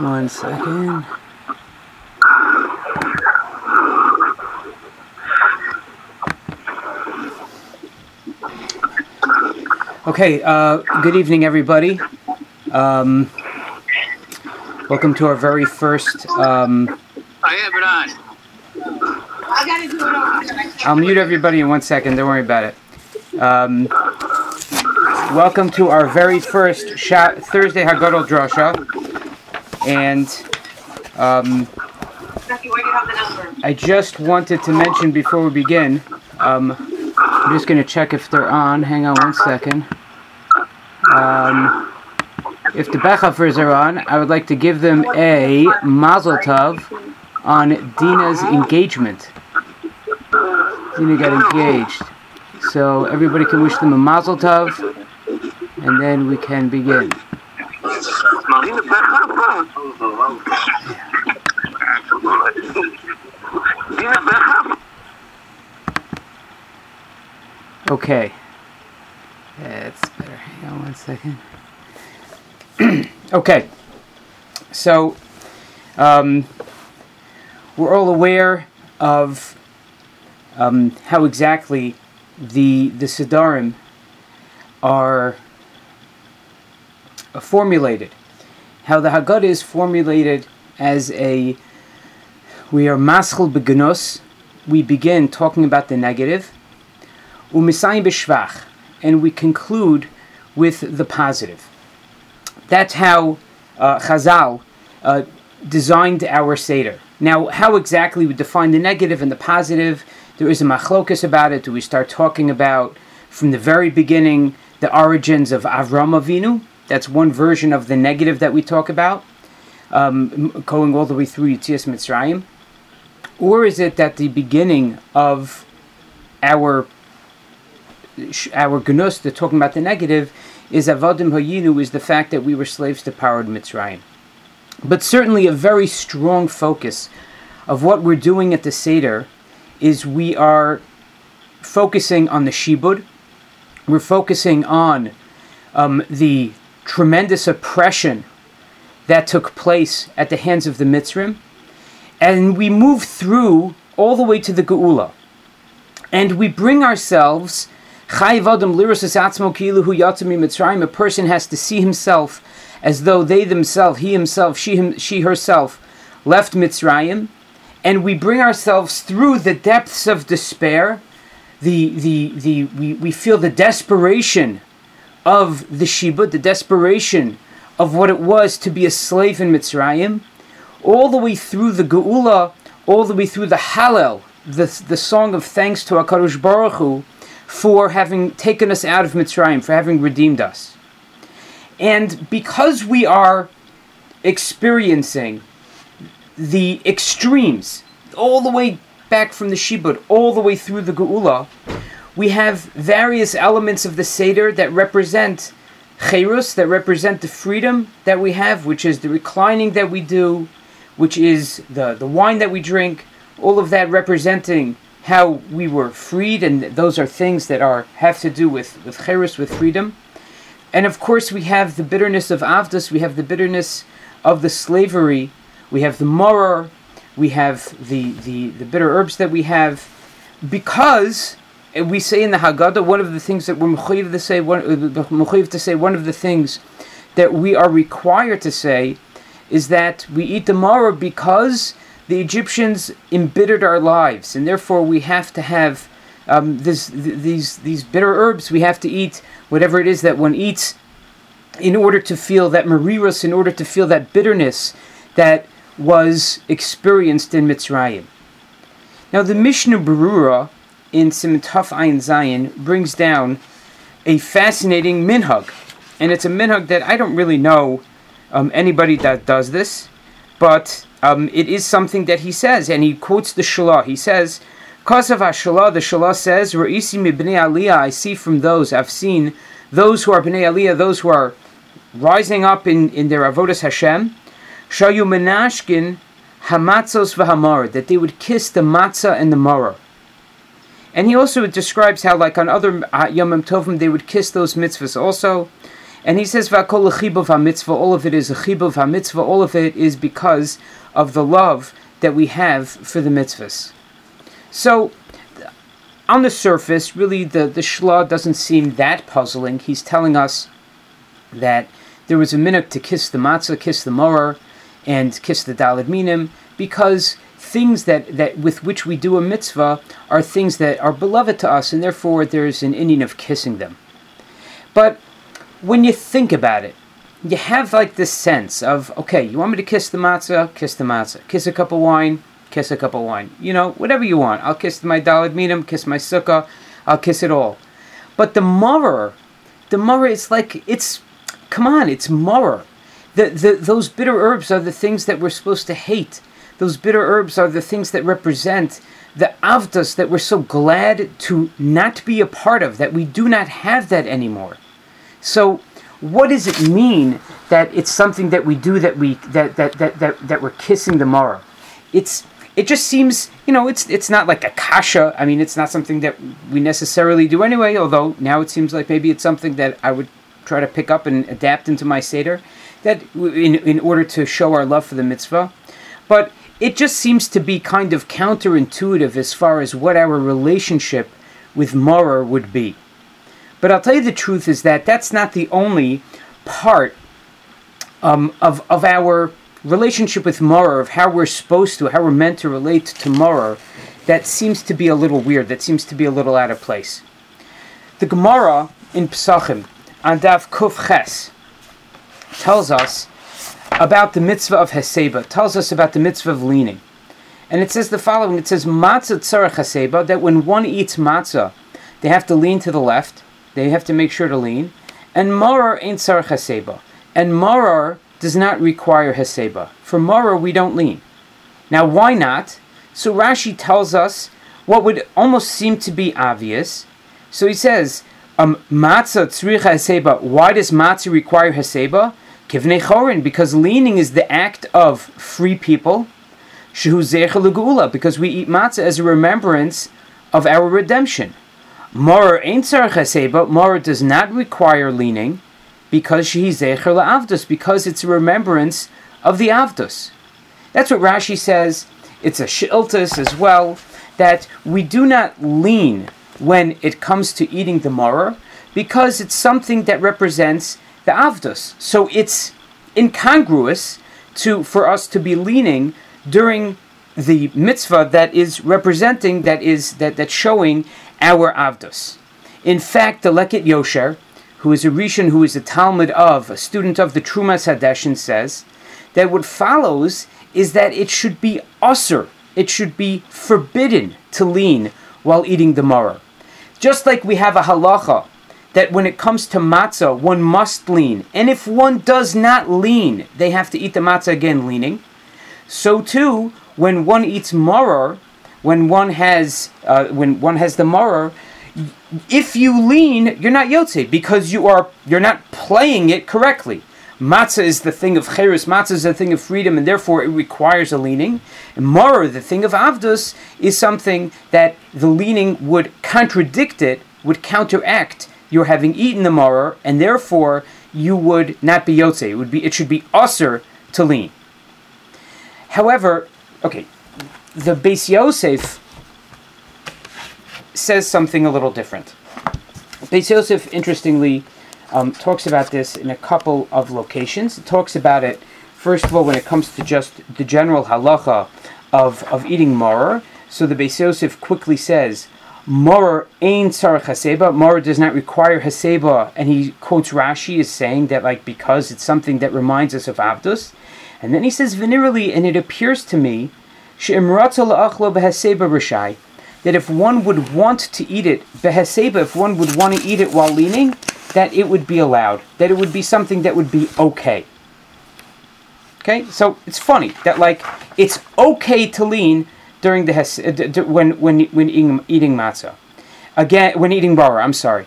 One second. Okay, uh, good evening, everybody. Um, welcome to our very first. Um, I have it on. I gotta do it over again. I can't I'll mute everybody in one second. Don't worry about it. Um, welcome to our very first Sha- Thursday Haggadah Drasha, and um, Becky, where do you have the number? I just wanted to mention before we begin. Um, I'm just going to check if they're on. Hang on one second. Um, if the Bechafers are on, I would like to give them a Mazel Tov on Dina's engagement. Dina got engaged. So everybody can wish them a Mazel Tov, and then we can begin. Okay. That's better. Hang on one second. okay. So, um, we're all aware of um, how exactly the the Siddharim are uh, formulated. How the Haggadah is formulated as a we are maschel begnus. We begin talking about the negative umisayim b'shvach, and we conclude with the positive. That's how uh, Chazal uh, designed our Seder. Now, how exactly we define the negative and the positive, there is a machlokas about it. Do we start talking about, from the very beginning, the origins of Avram Avinu? That's one version of the negative that we talk about, um, going all the way through Yitzias Mitzrayim. Or is it that the beginning of our our gnus, they're talking about the negative, is avodim hayinu, is the fact that we were slaves to power powered Mitzrayim. But certainly a very strong focus of what we're doing at the Seder is we are focusing on the Shibud, we're focusing on um, the tremendous oppression that took place at the hands of the Mitzrim, and we move through all the way to the Geula. And we bring ourselves A person has to see himself as though they themselves, he himself, she him, she herself, left Mitzrayim, and we bring ourselves through the depths of despair. The the the we, we feel the desperation of the Shibud, the desperation of what it was to be a slave in Mitzrayim, all the way through the Geula, all the way through the Hallel, the, the song of thanks to HaKadosh Baruch Hu for having taken us out of Mitzrayim, for having redeemed us. And because we are experiencing the extremes, all the way back from the Shibud, all the way through the Geula, we have various elements of the Seder that represent Cherus, that represent the freedom that we have, which is the reclining that we do, which is the, the wine that we drink, all of that representing how we were freed, and those are things that are have to do with, with Cherus, with freedom. And of course, we have the bitterness of Avdus, we have the bitterness of the slavery, we have the moror, we have the, the, the bitter herbs that we have, because we say in the Haggadah, one of the things that we're to say, one, uh, to say, one of the things that we are required to say is that we eat the maror because the Egyptians embittered our lives, and therefore we have to have um, this, th- these these bitter herbs. We have to eat whatever it is that one eats in order to feel that marirus, in order to feel that bitterness that was experienced in Mitzrayim. Now the Mishnah Berurah in Simon Tuf Ayin Zayin brings down a fascinating minhag, and it's a minhag that I don't really know um, anybody that does this, but um, it is something that he says, and he quotes the Shalah. He says, "Cause of Hashalah, the Shalah says, Ra'isi mibnei Aliyah, I see from those, I've seen those who are bnei Aliyah, those who are rising up in, in their avodas Hashem, shayu menashkin hamatzos v'hamar, that they would kiss the matzah and the maror." And he also describes how, like on other uh, Yom Tovim, they would kiss those mitzvahs also. And he says, "V'akol lechibav hamitzvah." All of it is a chibav hamitzvah. All of it is because of the love that we have for the mitzvahs. So, on the surface, really, the the shla doesn't seem that puzzling. He's telling us that there was a minute to kiss the matzah, kiss the moror, and kiss the dalad minim, because things that, that with which we do a mitzvah are things that are beloved to us, and therefore there's an inyan of kissing them. But when you think about it, you have like this sense of, okay, you want me to kiss the matzah? Kiss the matzah. Kiss a cup of wine? Kiss a cup of wine. You know, whatever you want. I'll kiss my dalad minim, kiss my sukkah, I'll kiss it all. But the moror, the moror, is like, it's, come on, it's moror. The, the, those bitter herbs are the things that we're supposed to hate. Those bitter herbs are the things that represent the avdas that we're so glad to not be a part of, that we do not have that anymore. So, what does it mean that it's something that we do that we that that that that, that we're kissing the moror? It's it just seems you know it's it's not like a kasha. I mean, it's not something that we necessarily do anyway. Although now it seems like maybe it's something that I would try to pick up and adapt into my seder, that in in order to show our love for the mitzvah, but it just seems to be kind of counterintuitive as far as what our relationship with moror would be. But I'll tell you the truth is that that's not the only part um, of, of our relationship with moror, of how we're supposed to, how we're meant to relate to moror, that seems to be a little weird, that seems to be a little out of place. The Gemara in Pesachim, on Daf Kuf Ches, tells us about the mitzvah of Heseba, tells us about the mitzvah of leaning. And it says the following it says, Matzah tzarech Heseba, that when one eats matzah, they have to lean to the left, they have to make sure to lean. And Morar ain't tzarech Heseba. And Morar does not require Heseba. For Morar, we don't lean. Now, why not? So Rashi tells us what would almost seem to be obvious. So he says, um, matzah tzricha heseba. Why does matzah require heseba? Kivnei chorin, because leaning is the act of free people. Shehu zecha because we eat matzah as a remembrance of our redemption. Mora ain't tzarech heseba. Mora does not require leaning, because shehi zecher la'avdus, because it's a remembrance of the avdus. That's what Rashi says. It's a shiltus as well that we do not lean when it comes to eating the moror because it's something that represents the avdus. So it's incongruous to for us to be leaning during the mitzvah that is representing that is that that's showing our avdus. In fact, the Leket Yosher, who is a Rishon who is a talmid of, a student of the Trumas Hadeshin, says that what follows is that it should be usr, it should be forbidden to lean while eating the moror. Just like we have a halacha that when it comes to matzah, one must lean, and if one does not lean, they have to eat the matzah again leaning. So too, when one eats moror, when one has uh, when one has the moror, if you lean, you're not yotze because you are you're not playing it correctly. Matzah is the thing of cherus, matzah is the thing of freedom, and therefore it requires a leaning. And moror, the thing of avdus, is something that the leaning would contradict it, would counteract your having eaten the moror, and therefore you would not be yotze. It would be it should be usr to lean. However, okay, the Beis Yosef says something a little different. Beis Yosef, interestingly, um, talks about this in a couple of locations. It talks about it, first of all, when it comes to just the general halacha of, of eating moror. So the Beis Yosef quickly says, Moror ain tzarech haseba. Moror does not require haseba, and he quotes Rashi as saying that like because it's something that reminds us of Avdus. And then he says venerally, and it appears to me, that if one would want to eat it if one would want to eat it while leaning, that it would be allowed, that it would be something that would be okay. Okay, so it's funny that like it's okay to lean during the hes- uh, when when when eating, eating matzah. Again, when eating bara, I'm sorry.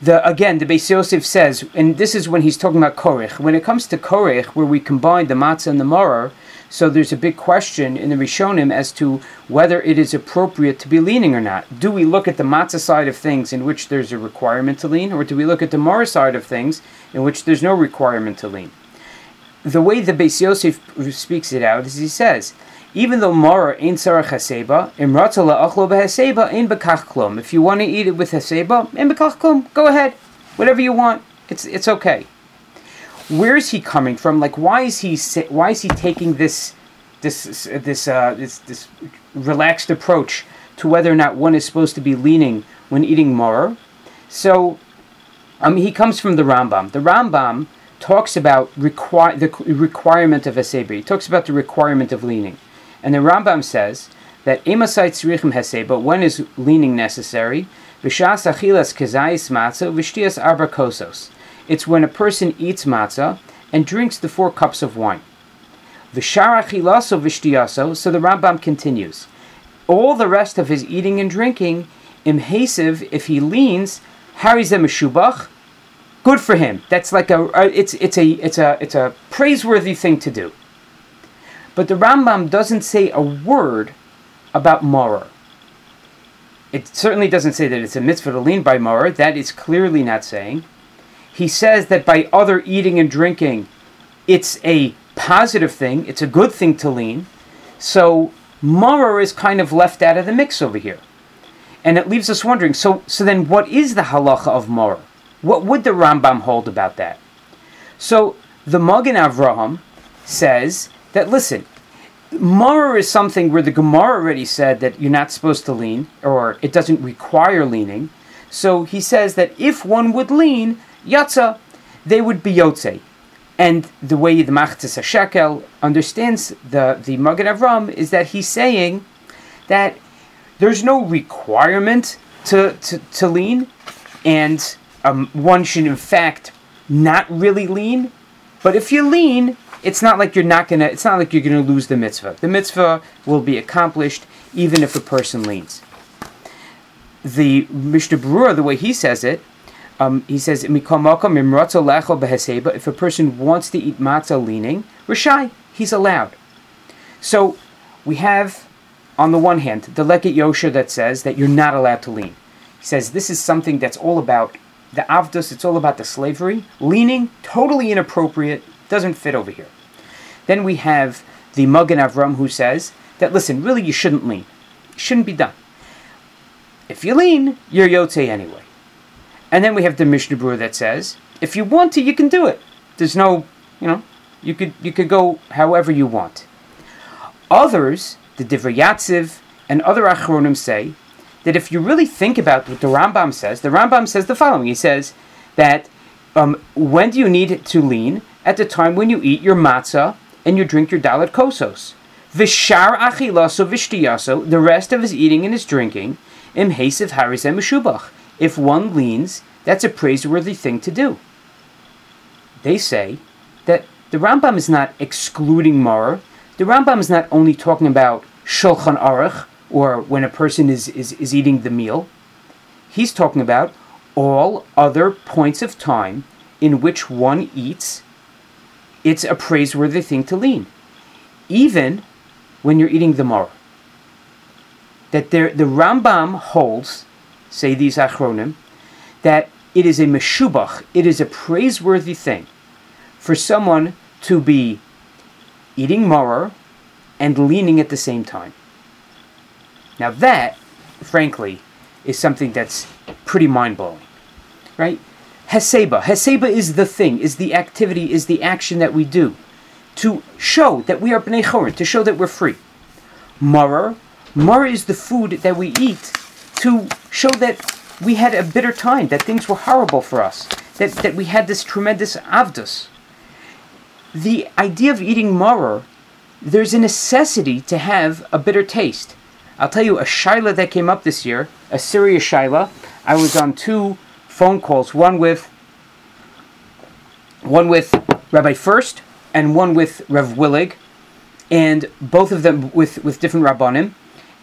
The again, the Beis Yosef says, and this is when he's talking about korich. When it comes to korich, where we combine the matzah and the moror, So there's a big question in the Rishonim as to whether it is appropriate to be leaning or not. Do we look at the matzah side of things in which there's a requirement to lean, or do we look at the Mara side of things in which there's no requirement to lean? The way the Beis Yosef speaks it out is he says, even though Mara ain't sarach haseba, imratza la'achlo behaseba ain't bekach. If you want to eat it with haseba, ain't bekach go ahead. Whatever you want, it's, it's okay where is he coming from? Like, why is he why is he taking this this this uh, this this relaxed approach to whether or not one is supposed to be leaning when eating maror? So, mean, he comes from the Rambam. The Rambam talks about require the requirement of a. He talks about the requirement of leaning, and the Rambam says that emasait tzrichim heseba when is leaning necessary? V'shas achilas kezayis matzah v'shtias arba kosos it's when a person eats matzah and drinks the four cups of wine. V'shara chilaso v'shtiyaso, so the Rambam continues. All the rest of his eating and drinking, imhasiv, if he leans, harizem meshubach, good for him. That's like a, it's, it's a, it's a, it's a praiseworthy thing to do. But the Rambam doesn't say a word about maror. It certainly doesn't say that it's a mitzvah to lean by maror. That is clearly not saying he says that by other eating and drinking, it's a positive thing, it's a good thing to lean. So maror is kind of left out of the mix over here. And it leaves us wondering so, so then what is the halacha of maror? What would the Rambam hold about that? So the Magen Avraham says that listen, maror is something where the Gemara already said that you're not supposed to lean, or it doesn't require leaning. So he says that if one would lean, yatza, they would be yotze. And the way the Machatzis Shekel understands the, the Magen Avram is that he's saying that there's no requirement to, to, to lean, and um, one should in fact not really lean. But if you lean, it's not like you're not gonna. It's not like you're gonna lose the mitzvah. The mitzvah will be accomplished even if a person leans. The Mishnah Berurah, the way he says it, um, he says, If a person wants to eat matzah leaning, Rishai, he's allowed. So we have, on the one hand, the Leket Yosher that says that you're not allowed to lean. He says this is something that's all about the avdus, it's all about the slavery. Leaning, totally inappropriate, doesn't fit over here. Then we have the Magen Avram who says that, listen, really you shouldn't lean. It shouldn't be done. If you lean, you're Yotze anyway. And then we have the Mishnah Berurah that says, if you want to, you can do it. There's no, you know, you could you could go however you want. Others, the Divrei Yatziv and other Achronim say that if you really think about what the Rambam says, the Rambam says the following. He says that um, when do you need to lean? At the time when you eat your matzah and you drink your dalit kosos. Vishar achilaso vishtiyaso, the rest of his eating and his drinking, im hasiv harizem meshubach if one leans, that's a praiseworthy thing to do. They say that the Rambam is not excluding Maror. The Rambam is not only talking about Shulchan Aruch, or when a person is, is, is eating the meal. He's talking about all other points of time in which one eats. It's a praiseworthy thing to lean. Even when you're eating the Maror. That there, the Rambam holds say these achronim, that it is a meshubach, it is a praiseworthy thing for someone to be eating maror and leaning at the same time. Now that, frankly, is something that's pretty mind-blowing, right? Heseba. Heseba is the thing, is the activity, is the action that we do to show that we are bnei chorin, to show that we're free. Maror. Maror is the food that we eat to show that we had a bitter time, that things were horrible for us, that, that we had this tremendous avdus. The idea of eating maror, there's a necessity to have a bitter taste. I'll tell you a shaila that came up this year, a serious shaila. I was on two phone calls, one with one with Rabbi First and one with Rev Willig, and both of them with, with different rabbanim.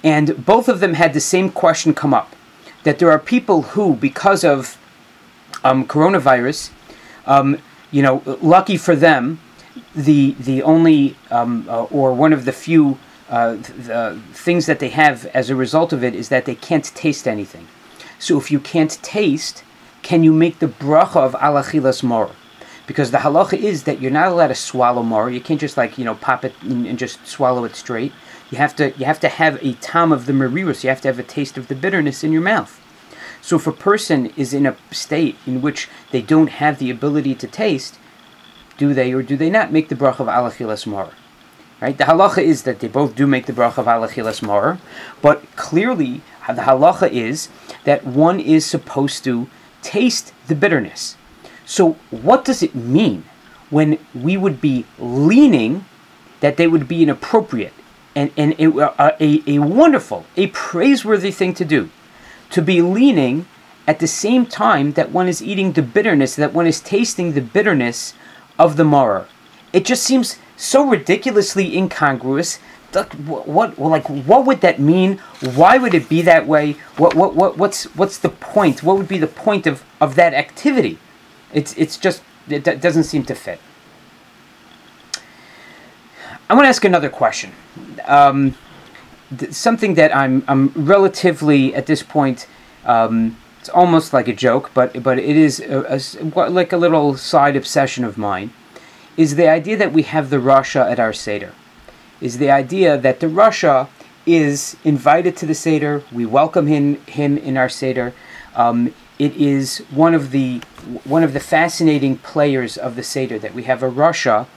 And both of them had the same question come up that there are people who, because of um, coronavirus, um, you know, lucky for them, the the only um, uh, or one of the few uh, the things that they have as a result of it is that they can't taste anything. So if you can't taste, can you make the bracha of alachilas mor? Because the halacha is that you're not allowed to swallow mor. You can't just like you know pop it and, and just swallow it straight. You have to you have to have a tam of the merirus. You have to have a taste of the bitterness in your mouth. So if a person is in a state in which they don't have the ability to taste, do they or do they not make the bracha of alachilas mor? Right? The halacha is that they both do make the bracha of alachilas mor, but clearly the halacha is that one is supposed to taste the bitterness. So what does it mean when we would be leaning that they would be inappropriate and, and a, uh, a, a wonderful, a praiseworthy thing to do? To be leaning at the same time that one is eating the bitterness, that one is tasting the bitterness of the maror. It just seems so ridiculously incongruous. Like, what, what, like, what would that mean? Why would it be that way? What, what, what, what's, what's the point? What would be the point of, of that activity? It's, it's just, it d- doesn't seem to fit. I want to ask another question. Um, th- something that I'm, I'm relatively at this point. Um, it's almost like a joke, but but it is a, a, like a little side obsession of mine. Is the idea that we have the rasha at our seder? Is the idea that the rasha is invited to the seder? We welcome him him in our seder. Um, it is one of the one of the fascinating players of the seder that we have a rasha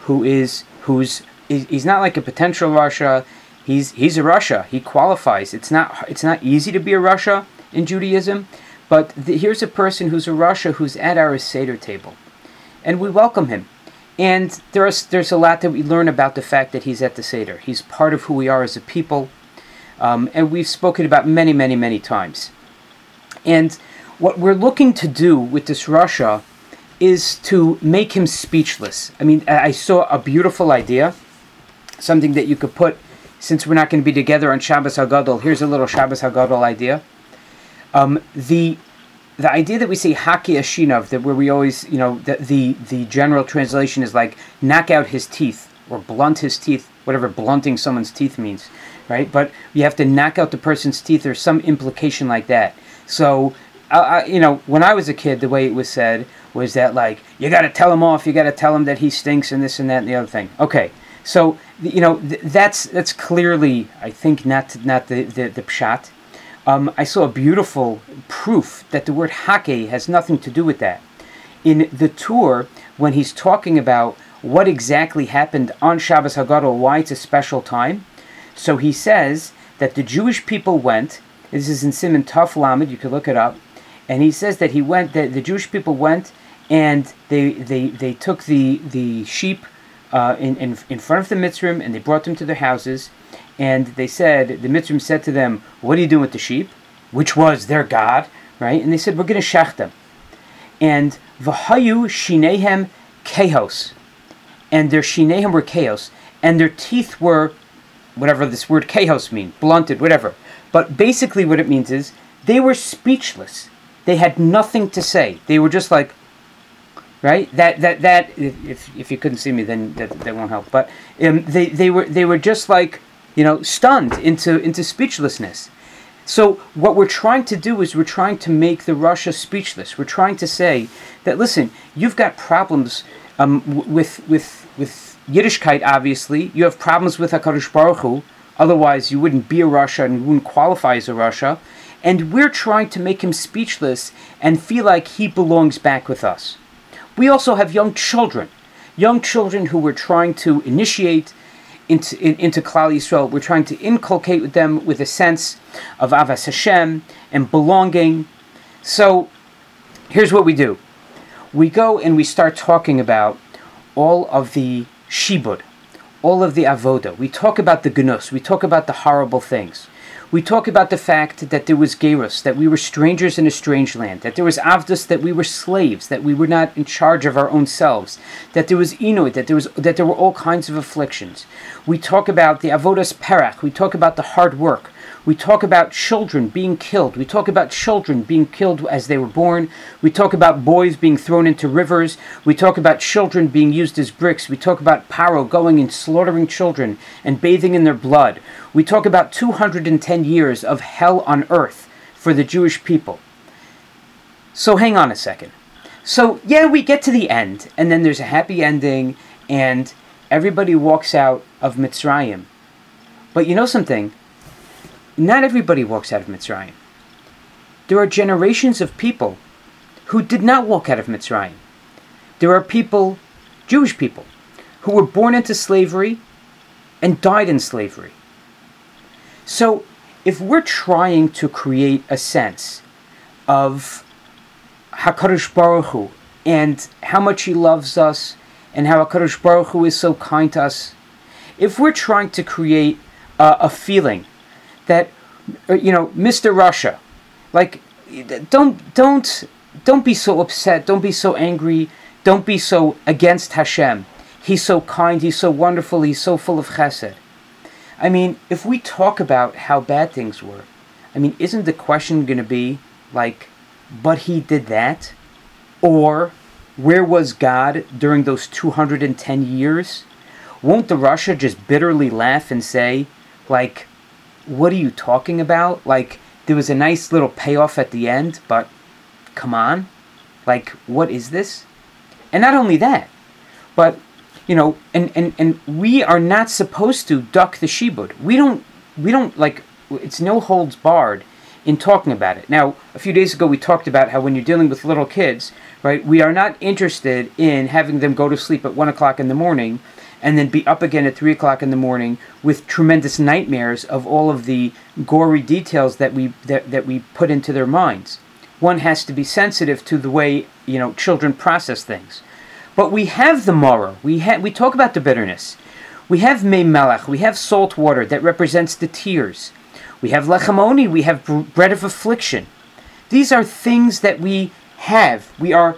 who is who's he's not like a potential rasha. He's he's a rasha. He qualifies. It's not it's not easy to be a rasha in Judaism, but the, here's a person who's a rasha who's at our seder table, and we welcome him. And there's there's a lot that we learn about the fact that he's at the seder. He's part of who we are as a people, um, and we've spoken about many many many times. And what we're looking to do with this rasha is to make him speechless. I mean, I saw a beautiful idea, something that you could put, since we're not going to be together on Shabbos Hagadol. Here's a little Shabbos Hagadol idea. Um, the the idea that we say haki ashinav, that where we always, you know, the, the the general translation is like knock out his teeth or blunt his teeth, whatever blunting someone's teeth means, right? But you have to knock out the person's teeth. or some implication like that. So, uh, I, you know, when I was a kid, the way it was said was that like you got to tell him off, you got to tell him that he stinks and this and that and the other thing. Okay, so you know th- that's that's clearly I think not not the the, the pshat. Um, I saw a beautiful proof that the word hake has nothing to do with that. In the Tur, when he's talking about what exactly happened on Shabbos Hagadol, why it's a special time, so he says that the Jewish people went. This is in Simon Tuf Lamed. You can look it up, and he says that he went. That the Jewish people went and they they, they took the the sheep uh, in, in in front of the Mitzrim and they brought them to their houses. And they said the Mitzrim said to them what are you doing with the sheep? Which was their god right? And they said we're going to shech them. And v'hayu shinehem kehos. And their shinehem were chaos and their teeth were whatever this word kehos mean blunted whatever. But basically what it means is they were speechless they had nothing to say they were just like right? That that that if if you couldn't see me, then that, that won't help. But um, they they were they were just like you know stunned into into speechlessness. So what we're trying to do is we're trying to make the rasha speechless. We're trying to say that listen, you've got problems um, with with with Yiddishkeit. Obviously, you have problems with Hakadosh Baruch Hu. Otherwise, you wouldn't be a rasha and you wouldn't qualify as a rasha. And we're trying to make him speechless and feel like he belongs back with us. We also have young children, young children who we're trying to initiate into, in, into Klal Yisrael. We're trying to inculcate with them with a sense of Avas Hashem and belonging. So here's what we do. We go and we start talking about all of the shibud, all of the avoda. We talk about the gnus. We talk about the horrible things. We talk about the fact that there was gerus, that we were strangers in a strange land, that there was avdus, that we were slaves, that we were not in charge of our own selves, that there was inuit, that there was that there were all kinds of afflictions. We talk about the avodas perach. We talk about the hard work. We talk about children being killed. We talk about children being killed as they were born. We talk about boys being thrown into rivers. We talk about children being used as bricks. We talk about Paro going and slaughtering children and bathing in their blood. We talk about 210 years of hell on earth for the Jewish people. So hang on a second. So, yeah, we get to the end, and then there's a happy ending, and everybody walks out of Mitzrayim. But you know something? Not everybody walks out of Mitzrayim. There are generations of people who did not walk out of Mitzrayim. There are people, Jewish people, who were born into slavery and died in slavery. So, if we're trying to create a sense of Hakadosh Baruch Hu and how much He loves us and how Hakadosh Baruch Hu is so kind to us, if we're trying to create uh, a feeling that uh, you know, Mr. rasha, like don't don't don't be so upset, don't be so angry, don't be so against Hashem. He's so kind, he's so wonderful, he's so full of chesed. I mean, if we talk about how bad things were, I mean, isn't the question going to be like, but he did that? Or where was God during those 210 years? Won't the rasha just bitterly laugh and say, like, what are you talking about? Like, there was a nice little payoff at the end, but come on. Like, what is this? And not only that, but, you know, and, and, and we are not supposed to duck the shibud. We don't, we don't, like, it's no holds barred in talking about it. Now, a few days ago, we talked about how when you're dealing with little kids, right, we are not interested in having them go to sleep at 1 o'clock in the morning and then be up again at 3 o'clock in the morning with tremendous nightmares of all of the gory details that we, that, that we put into their minds. One has to be sensitive to the way, you know, children process things. But we have the moror. We, ha- we talk about the bitterness. We have Mei. We have salt water that represents the tears. We have lechamoni, we have bread of affliction. These are things that we have. We are,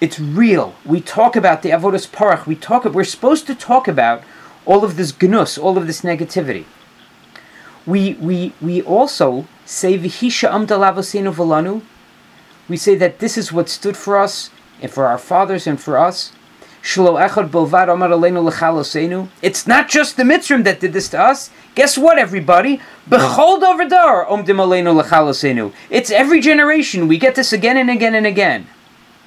it's real. We talk about the avodas parach. We talk. We're supposed to talk about all of this gnus, all of this negativity. We we we also say vihisha amdalavosenu volanu. We say that this is what stood for us and for our fathers and for us. It's not just the Mitzrim that did this to us. Guess what, everybody? Behold over there, It's every generation. We get this again and again and again.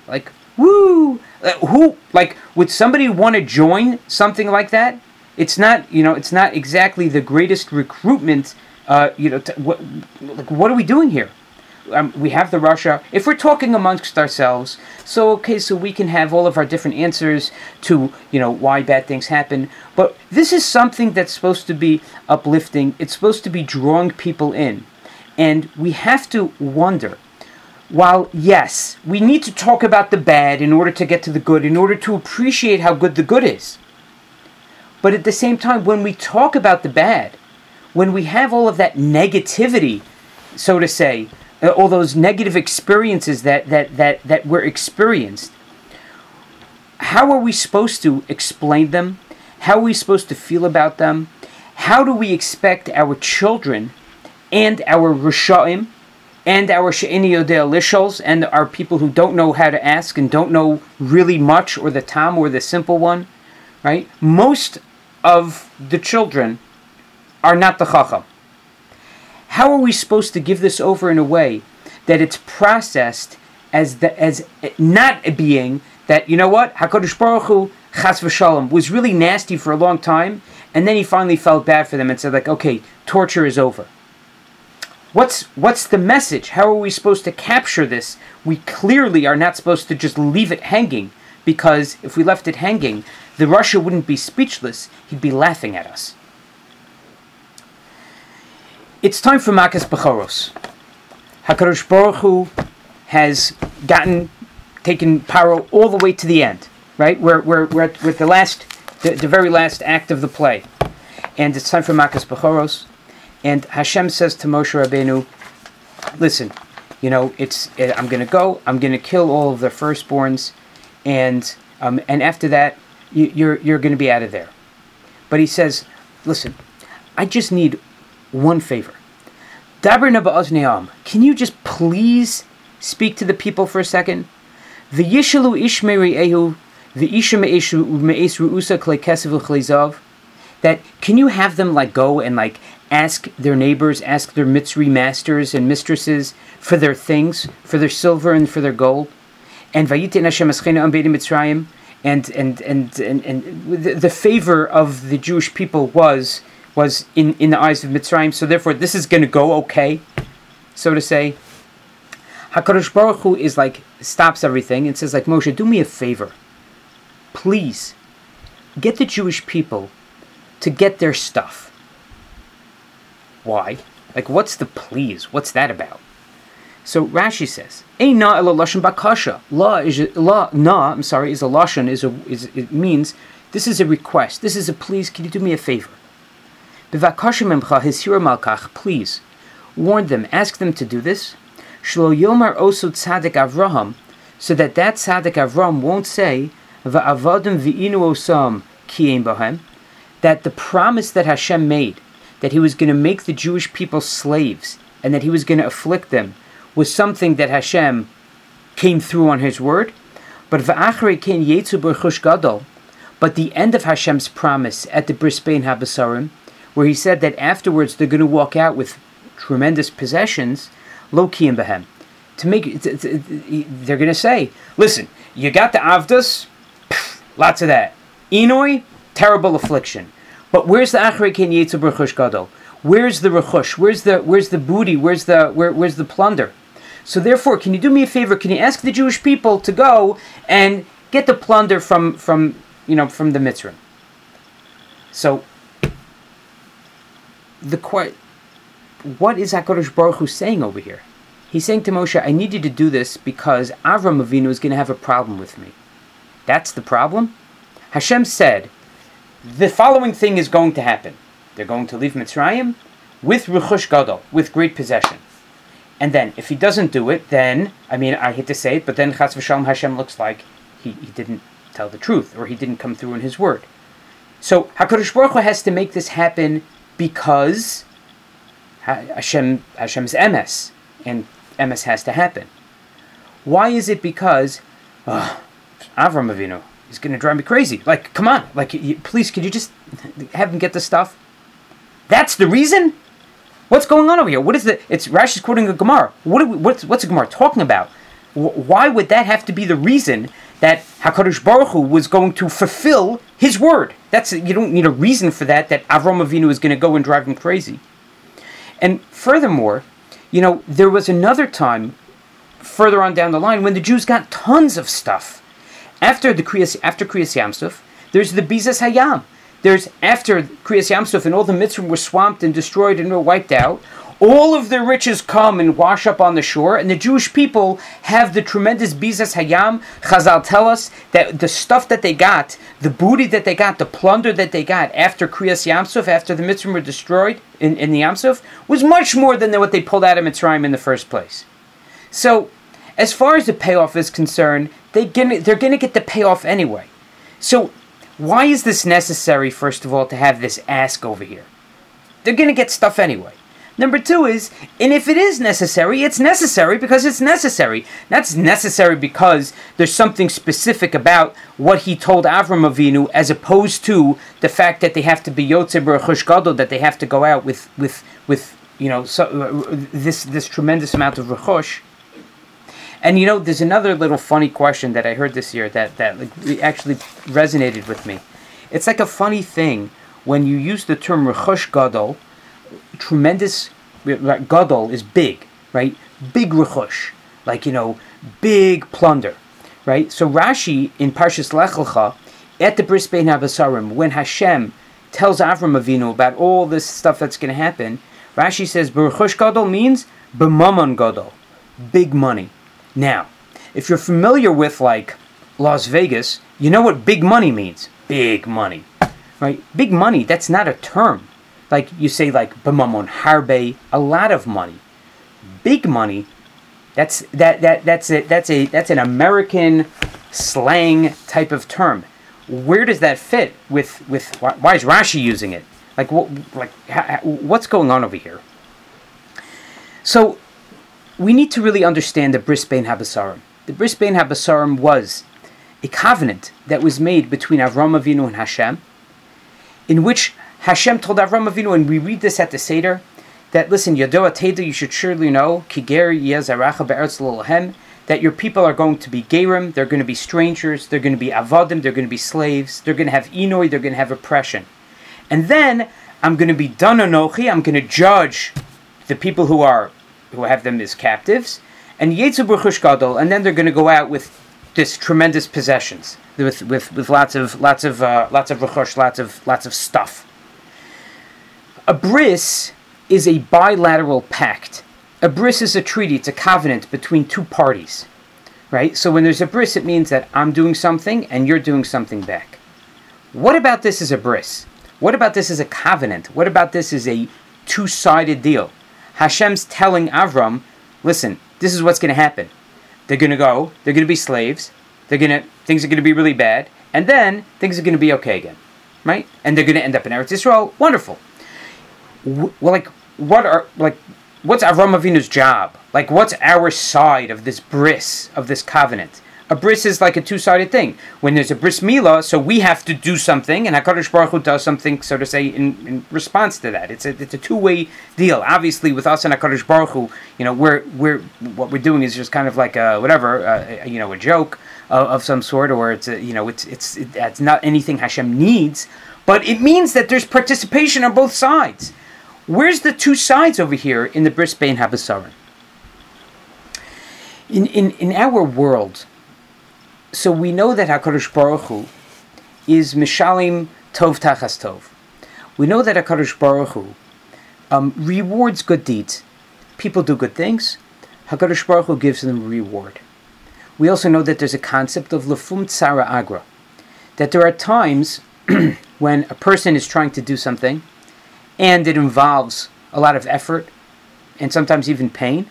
Like, woo! Uh, who, like, would somebody want to join something like that? It's not, you know, it's not exactly the greatest recruitment. Uh, you know, what, like, what are we doing here? um, we have the rasha. If we're talking amongst ourselves, so okay, so we can have all of our different answers to you know why bad things happen. But this is something that's supposed to be uplifting. It's supposed to be drawing people in, and we have to wonder. While yes, we need to talk about the bad in order to get to the good, in order to appreciate how good the good is. But at the same time, when we talk about the bad, when we have all of that negativity, so to say, uh, all those negative experiences that, that, that, that were experienced, how are we supposed to explain them? How are we supposed to feel about them? How do we expect our children and our Rishaim and our She'ini Yodea and our people who don't know how to ask and don't know really much or the Tam or the simple one, right? Most of the children are not the Chacham. How are we supposed to give this over in a way that it's processed as the, as not a being that you know what Hakadosh Baruch Hu Chas v'Shalom was really nasty for a long time, and then he finally felt bad for them and said like, okay, torture is over. What's what's the message? How are we supposed to capture this? We clearly are not supposed to just leave it hanging because if we left it hanging, the rasha wouldn't be speechless; he'd be laughing at us. It's time for Makas Bechoros. Hakadosh Baruch Hu has gotten taken Paro all the way to the end, right? We're we're we're at, the last, the, the very last act of the play, and it's time for Makas Bechoros. And Hashem says to Moshe Rabbeinu, "Listen, you know, it's eh, I'm going to go. I'm going to kill all of the firstborns, and um, and after that, you, you're you're going to be out of there." But he says, "Listen, I just need one favor. Daber ba'ozneam. Can you just please speak to the people for a second? V'yishalu ishmeri ehu v'isha me'esh ru'usa klei kesev. That can you have them like go and like ask their neighbors, ask their mitzri masters and mistresses for their things, for their silver and for their gold? And vayitin Hashem eschenu am beidim Mitzrayim. And and and and, and the, the favor of the Jewish people was was in, in the eyes of Mitzrayim. So therefore, this is going to go okay, so to say. Hakadosh Baruch Hu is like stops everything and says like Moshe, do me a favor, please, get the Jewish people to get their stuff. Why? Like, what's the please? What's that about? So Rashi says, "Ein na lashon bakasha." La is la na. I'm sorry, is a lashon is a is it means this is a request. This is a please. Can you do me a favor? B'vakashim emcha hishira malkach. Please warn them. Ask them to do this. Shlo yomar osu tzadik Avraham, so that that tzadik Avraham won't say va'avadim v'inu osam kiyem bahem, that the promise that Hashem made, that He was going to make the Jewish people slaves and that He was going to afflict them was something that Hashem came through on His word. But. But the end of Hashem's promise at the Bris Bein Habasarim, where He said that afterwards they're going to walk out with tremendous possessions, lo kiyim behem. To make they're going to say, listen, you got the avdas, lots of that. Enoi, terrible affliction. But where's the achrei ken yetzu b'chush gadol? Where's the rechush? Where's the where's the booty? Where's the where, where's the plunder? So therefore, can you do me a favor? Can you ask the Jewish people to go and get the plunder from from you know from the Mitzrayim? So the what is Hakadosh Baruch Hu saying over here? He's saying to Moshe, "I need you to do this because Avram Avinu is going to have a problem with me." That's the problem. Hashem said, "The following thing is going to happen. They're going to leave Mitzrayim with Rechush Gadol, with great possession." And then, if he doesn't do it, then I mean, I hate to say it, but then Chas v'Shalom Hashem looks like he, he didn't tell the truth, or he didn't come through in his word. So Hakadosh Baruch Hu has to make this happen because Ha- Hashem Hashem's emes, and emes has to happen. Why is it? Because uh, Avram Avinu is going to drive me crazy. Like, come on, like, you, please, could you just have him get the stuff? That's the reason. What's going on over here? What is the? It's Rashi's quoting a Gemara. What? Are we, what's what's a Gemara talking about? Why would that have to be the reason that Hakadosh Baruch Hu was going to fulfill His word? That's you don't need a reason for that. That Avram Avinu is going to go and drive him crazy. And furthermore, you know, there was another time further on down the line when the Jews got tons of stuff. After the Kriyas, after Kriyas Yamsuf, there's the Bizas Hayam. There's after Kriyas Yamsuf and all the Mitzvah were swamped and destroyed and were wiped out. All of their riches come and wash up on the shore, and the Jewish people have the tremendous Bizas Hayam. Chazal tell us that the stuff that they got, the booty that they got, the plunder that they got after Kriyas Yamsuf, after the Mitzvah were destroyed in, in the Yamsuf, was much more than what they pulled out of Mitzrayim in the first place. So, as far as the payoff is concerned, they gonna, they're going to get the payoff anyway. So, why is this necessary, first of all, to have this ask over here? They're going to get stuff anyway. Number two is, and if it is necessary, it's necessary because it's necessary. That's necessary because there's something specific about what he told Avram Avinu, as opposed to the fact that they have to be Yotze Baruch Gadol, that they have to go out with with with you know so, uh, this this tremendous amount of rechush. And you know, there's another little funny question that I heard this year that that like, actually resonated with me. It's like a funny thing when you use the term rechush gadol. Tremendous, like, gadol is big, right? Big rechush, like you know, big plunder, right? So Rashi in Parshas Lech Lecha, at the Bris Bein when Hashem tells Avram Avinu about all this stuff that's going to happen, Rashi says Berechush gadol means b'mamon gadol, big money. Now, if you're familiar with like Las Vegas, you know what big money means. Big money, right? Big money. That's not a term. Like you say, like b'mamon harbe, a lot of money. Big money. That's that that that's a that's a that's an American slang type of term. Where does that fit with with why, why is Rashi using it? Like what like ha- what's going on over here? So we need to really understand the Bris Bein Habasarim. The Bris Bein Habasarim was a covenant that was made between Avram Avinu and Hashem, in which Hashem told Avram Avinu, and we read this at the Seder, that listen, Yadoa Teda, you should surely know, Kiger Yezaracha Be'eretz Lolahem, that your people are going to be Gerim, they're going to be strangers, they're going to be Avadim, they're going to be slaves, they're going to have Inoi, they're going to have oppression. And then I'm going to be Dananochi, I'm going to judge the people who are who have them as captives, and Yetzu B'chush Gadol, and then they're going to go out with this tremendous possessions, with with, with lots of lots of uh, lots of rechush, lots of lots of stuff. A bris is a bilateral pact. A bris is a treaty, it's a covenant between two parties. Right? So when there's a bris, it means that I'm doing something and you're doing something back. What about this as a bris? What about this as a covenant? What about this as a two sided deal? Hashem's telling Avram, listen, this is what's going to happen. They're going to go, they're going to be slaves, they're going to, things are going to be really bad, and then things are going to be okay again. Right? And they're going to end up in Eretz Israel. Wonderful. Well, like, what are, like, what's Avram Avinu's job? Like, what's our side of this bris, of this covenant? A bris is like a two-sided thing. When there's a bris milah, so we have to do something, and Hakadosh Baruch Hu does something, so to say, in, in response to that. It's a it's a two-way deal. Obviously, with us and Hakadosh Baruch Hu, you know, we're we're what we're doing is just kind of like a whatever, uh, you know, a joke of, of some sort, or it's a, you know, it's it's it, not anything Hashem needs, but it means that there's participation on both sides. Where's the two sides over here in the bris bein habasarim? In, in in our world, so we know that Hakadosh Baruch Hu is mishalim tov tachas tov. We know that Hakadosh Baruch Hu um, rewards good deeds. People do good things. Hakadosh Baruch Hu gives them reward. We also know that there's a concept of lefum tsara agra, that there are times when a person is trying to do something, and it involves a lot of effort and sometimes even pain.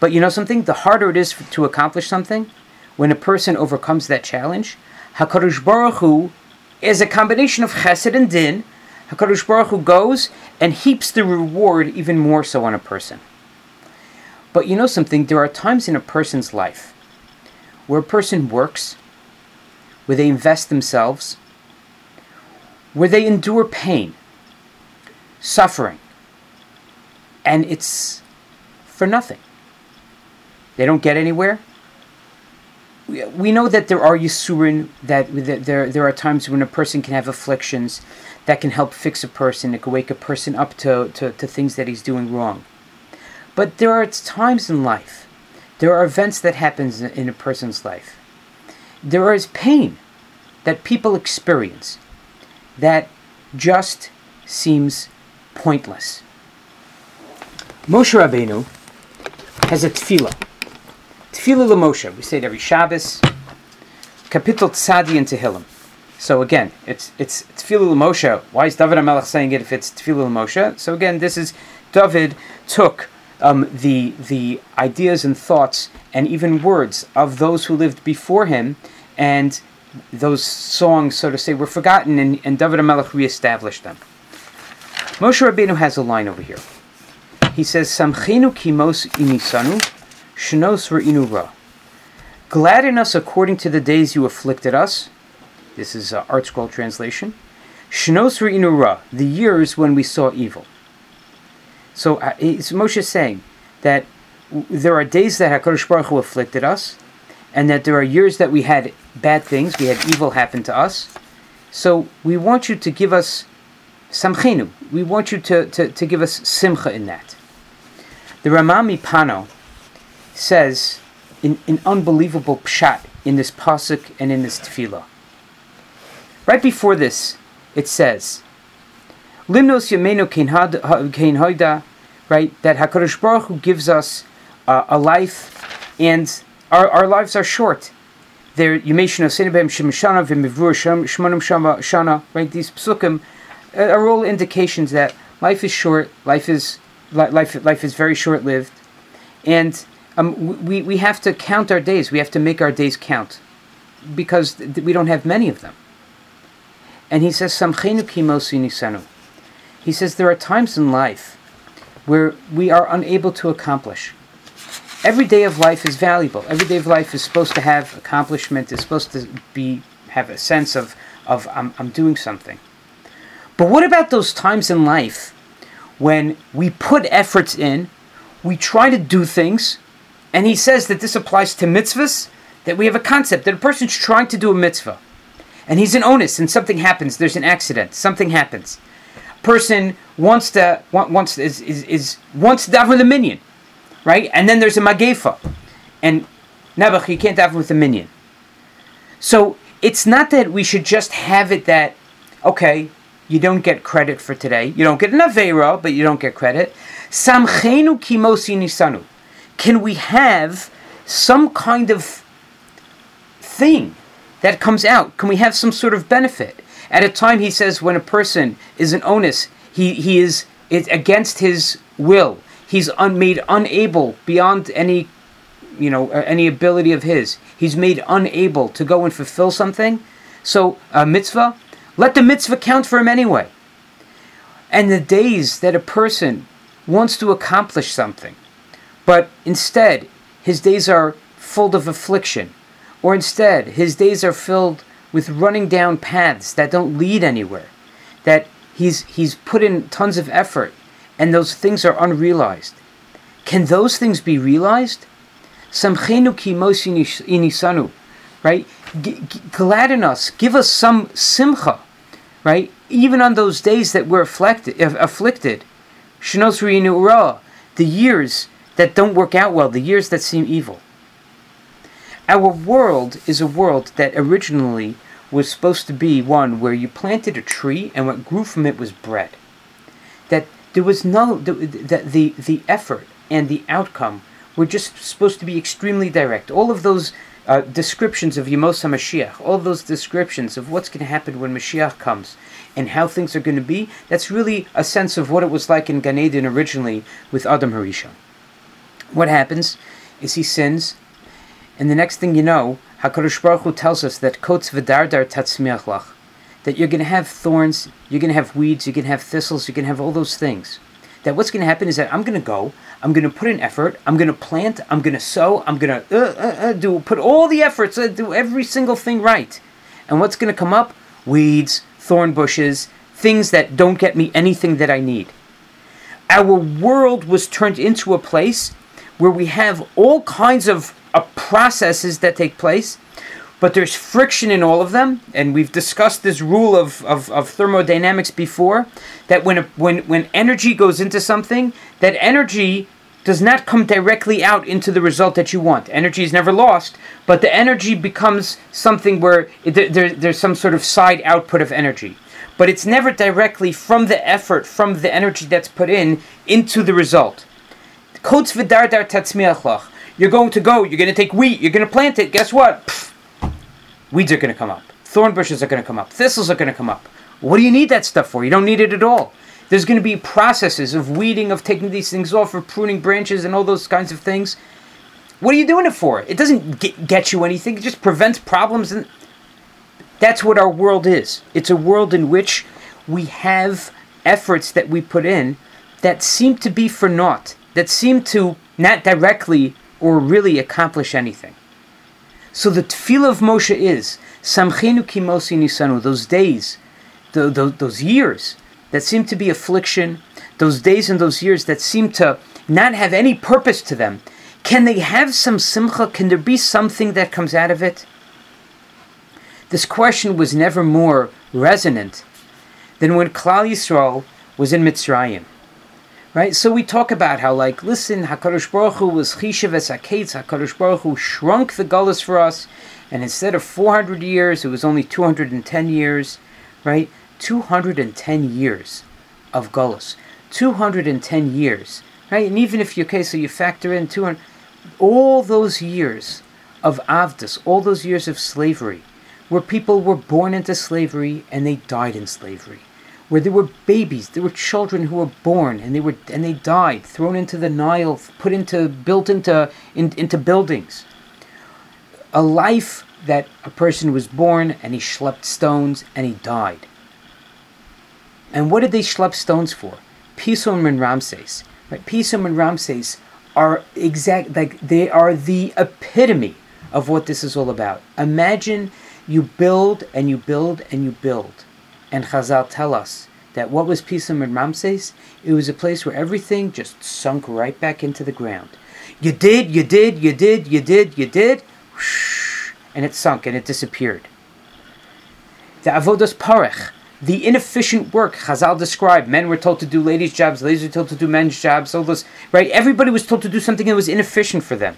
But you know something? The harder it is to accomplish something, when a person overcomes that challenge, Hakadosh Baruch Hu is a combination of Chesed and Din. Hakadosh Baruch Hu goes and heaps the reward even more so on a person. But you know something? There are times in a person's life where a person works, where they invest themselves, where they endure pain, suffering, and it's for nothing. They don't get anywhere we know that there are yisurin that, there there are times when a person can have afflictions that can help fix a person. It can wake a person up to, to, to things that he's doing wrong. But there are times in life there are events that happens in a person's life. There is pain that people experience that just seems pointless. Moshe Rabbeinu has a tefillah Tefillah Moshe. We say it every Shabbos. Kapitel Tzadi in Tehillim. So again, it's it's Tefillah Moshe. Why is David HaMelech saying it if it's Tefillah Moshe? So again, this is David took um, the the ideas and thoughts and even words of those who lived before him, and those songs, so to say, were forgotten, and, and David HaMelech reestablished them. Moshe Rabbeinu has a line over here. He says, "Samchenu kimos inisanu." Shnos Inura. Gladden us according to the days you afflicted us. This is uh, ArtScroll translation. Shnos Inura, the years when we saw evil. So uh, it's Moshe saying that there are days that HaKadosh Baruch Hu afflicted us, and that there are years that we had bad things, we had evil happen to us. So we want you to give us samchenu. We want you to, to, to give us simcha in that. The Rema MiPano says in, in unbelievable pshat in this pasuk and in this tefillah. Right before this, it says, Limnos Yemenu Kein Hoida, right, that HaKadosh Baruch Hu gives us uh, a life, and our, our lives are short. There, Yemeshino Sinabem Shemashana Vimivur Shmonum Shana, right, these psukim are all indications that life is short, life is, life, life is very short lived, and um, we, we have to count our days. We have to make our days count because th- we don't have many of them. And he says. He says there are times in life where we are unable to accomplish. Every day of life is valuable. Every day of life is supposed to have accomplishment. Is supposed to be have a sense of of I'm, I'm doing something. But what about those times in life when we put efforts in, we try to do things, and he says that this applies to mitzvahs, that we have a concept that a person's trying to do a mitzvah, and he's an onus, and something happens, there's an accident, something happens. Person wants to wants is is, is wants to daven with a minyan, right? And then there's a magefa, and Nebuch, you can't daven with a minyan. So it's not that we should just have it that, okay, you don't get credit for today. You don't get an Avera, but you don't get credit. Samchenu kimosi nisanu. Can we have some kind of thing that comes out? Can we have some sort of benefit? At a time, he says, when a person is an onus, he, he is it's against his will. He's un, made unable beyond any, you know, uh, any ability of his. He's made unable to go and fulfill something. So a mitzvah, let the mitzvah count for him anyway. And the days that a person wants to accomplish something, but instead his days are full of affliction, or instead his days are filled with running down paths that don't lead anywhere, that he's, he's put in tons of effort and those things are unrealized. Can those things be realized? Samchenu ki inisanu, right? G- gladden us, give us some simcha, right? Even on those days that we're afflicted, afflicted, shinos ura, the years that don't work out well, the years that seem evil. Our world is a world that originally was supposed to be one where you planted a tree and what grew from it was bread. That there was no the the, the, effort and the outcome were just supposed to be extremely direct. All of those uh, descriptions of Yemos HaMashiach, all those descriptions of what's going to happen when Mashiach comes and how things are going to be, that's really a sense of what it was like in Gan Eden originally with Adam Harishon. What happens is he sins, and the next thing you know, HaKadosh Baruch Hu tells us that Kotz V'dardar Tatzmiach Lach, that you're going to have thorns, you're going to have weeds, you're going to have thistles, you're going to have all those things. That what's going to happen is that I'm going to go, I'm going to put in effort, I'm going to plant, I'm going to sow, I'm going to uh, uh, uh, do put all the efforts, uh, do every single thing right. And what's going to come up? Weeds, thorn bushes, things that don't get me anything that I need. Our world was turned into a place where we have all kinds of uh, processes that take place but there's friction in all of them and we've discussed this rule of, of, of thermodynamics before that when, a, when, when energy goes into something that energy does not come directly out into the result that you want. Energy is never lost but the energy becomes something where it, there, there's some sort of side output of energy. But it's never directly from the effort from the energy that's put in into the result you're going to go you're going to take wheat you're going to plant it guess what Pfft, weeds are going to come up, thorn bushes are going to come up, thistles are going to come up. What do you need that stuff for? You don't need it at all. There's going to be processes of weeding, of taking these things off, of pruning branches, and all those kinds of things. What are you doing it for? It doesn't get, get you anything. It just prevents problems, and that's what our world is. It's a world in which we have efforts that we put in that seem to be for naught, that seem to not directly or really accomplish anything. So the tefillah of Moshe is Samchenu kimosi nisanu. Those days, the, the, those years that seem to be affliction, those days and those years that seem to not have any purpose to them. Can they have some simcha? Can there be something that comes out of it? This question was never more resonant than when Klal Yisrael was in Mitzrayim. Right? So we talk about how, like, listen, HaKadosh Baruch Hu was Chishav es HaKadosh Baruch Hu shrunk the gullus for us, and instead of 400 years, it was only 210 years, right? 210 years of gullus. 210 years, right? And even if you, okay, so you factor in 200, all those years of Avdus, all those years of slavery, where people were born into slavery and they died in slavery where there were babies, there were children who were born and they were and they died, thrown into the Nile, put into built into in, into buildings. A life that a person was born and he schlepped stones and he died. And what did they schlep stones for? Pisom and Ramses, Right? Pisum and Ramses are exact like they are the epitome of what this is all about. Imagine you build and you build and you build. And Chazal tell us that what was Pisum and Ramses? It was a place where everything just sunk right back into the ground. You did, you did, you did, you did, you did, and it sunk and it disappeared. The avodas parech, the inefficient work Chazal described. Men were told to do ladies' jobs, ladies were told to do men's jobs. All those, right? Everybody was told to do something that was inefficient for them.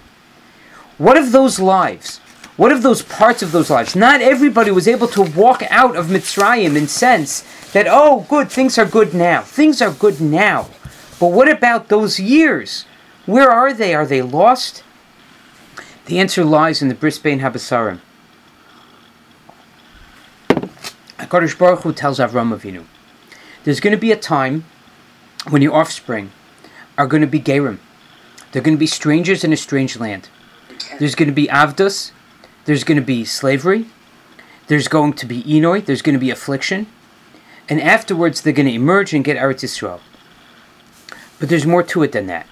What of those lives? What of those parts of those lives? Not everybody was able to walk out of Mitzrayim and sense that, oh, good, things are good now. Things are good now. But what about those years? Where are they? Are they lost? The answer lies in the Bris Bein Habasarim. HaKadosh Baruch Hu tells Avram Avinu, there's going to be a time when your offspring are going to be Gerim. They're going to be strangers in a strange land. There's going to be Avdus. There's going to be slavery. There's going to be Enoi. There's going to be affliction. And afterwards, they're going to emerge and get Eretz Yisrael. But there's more to it than that.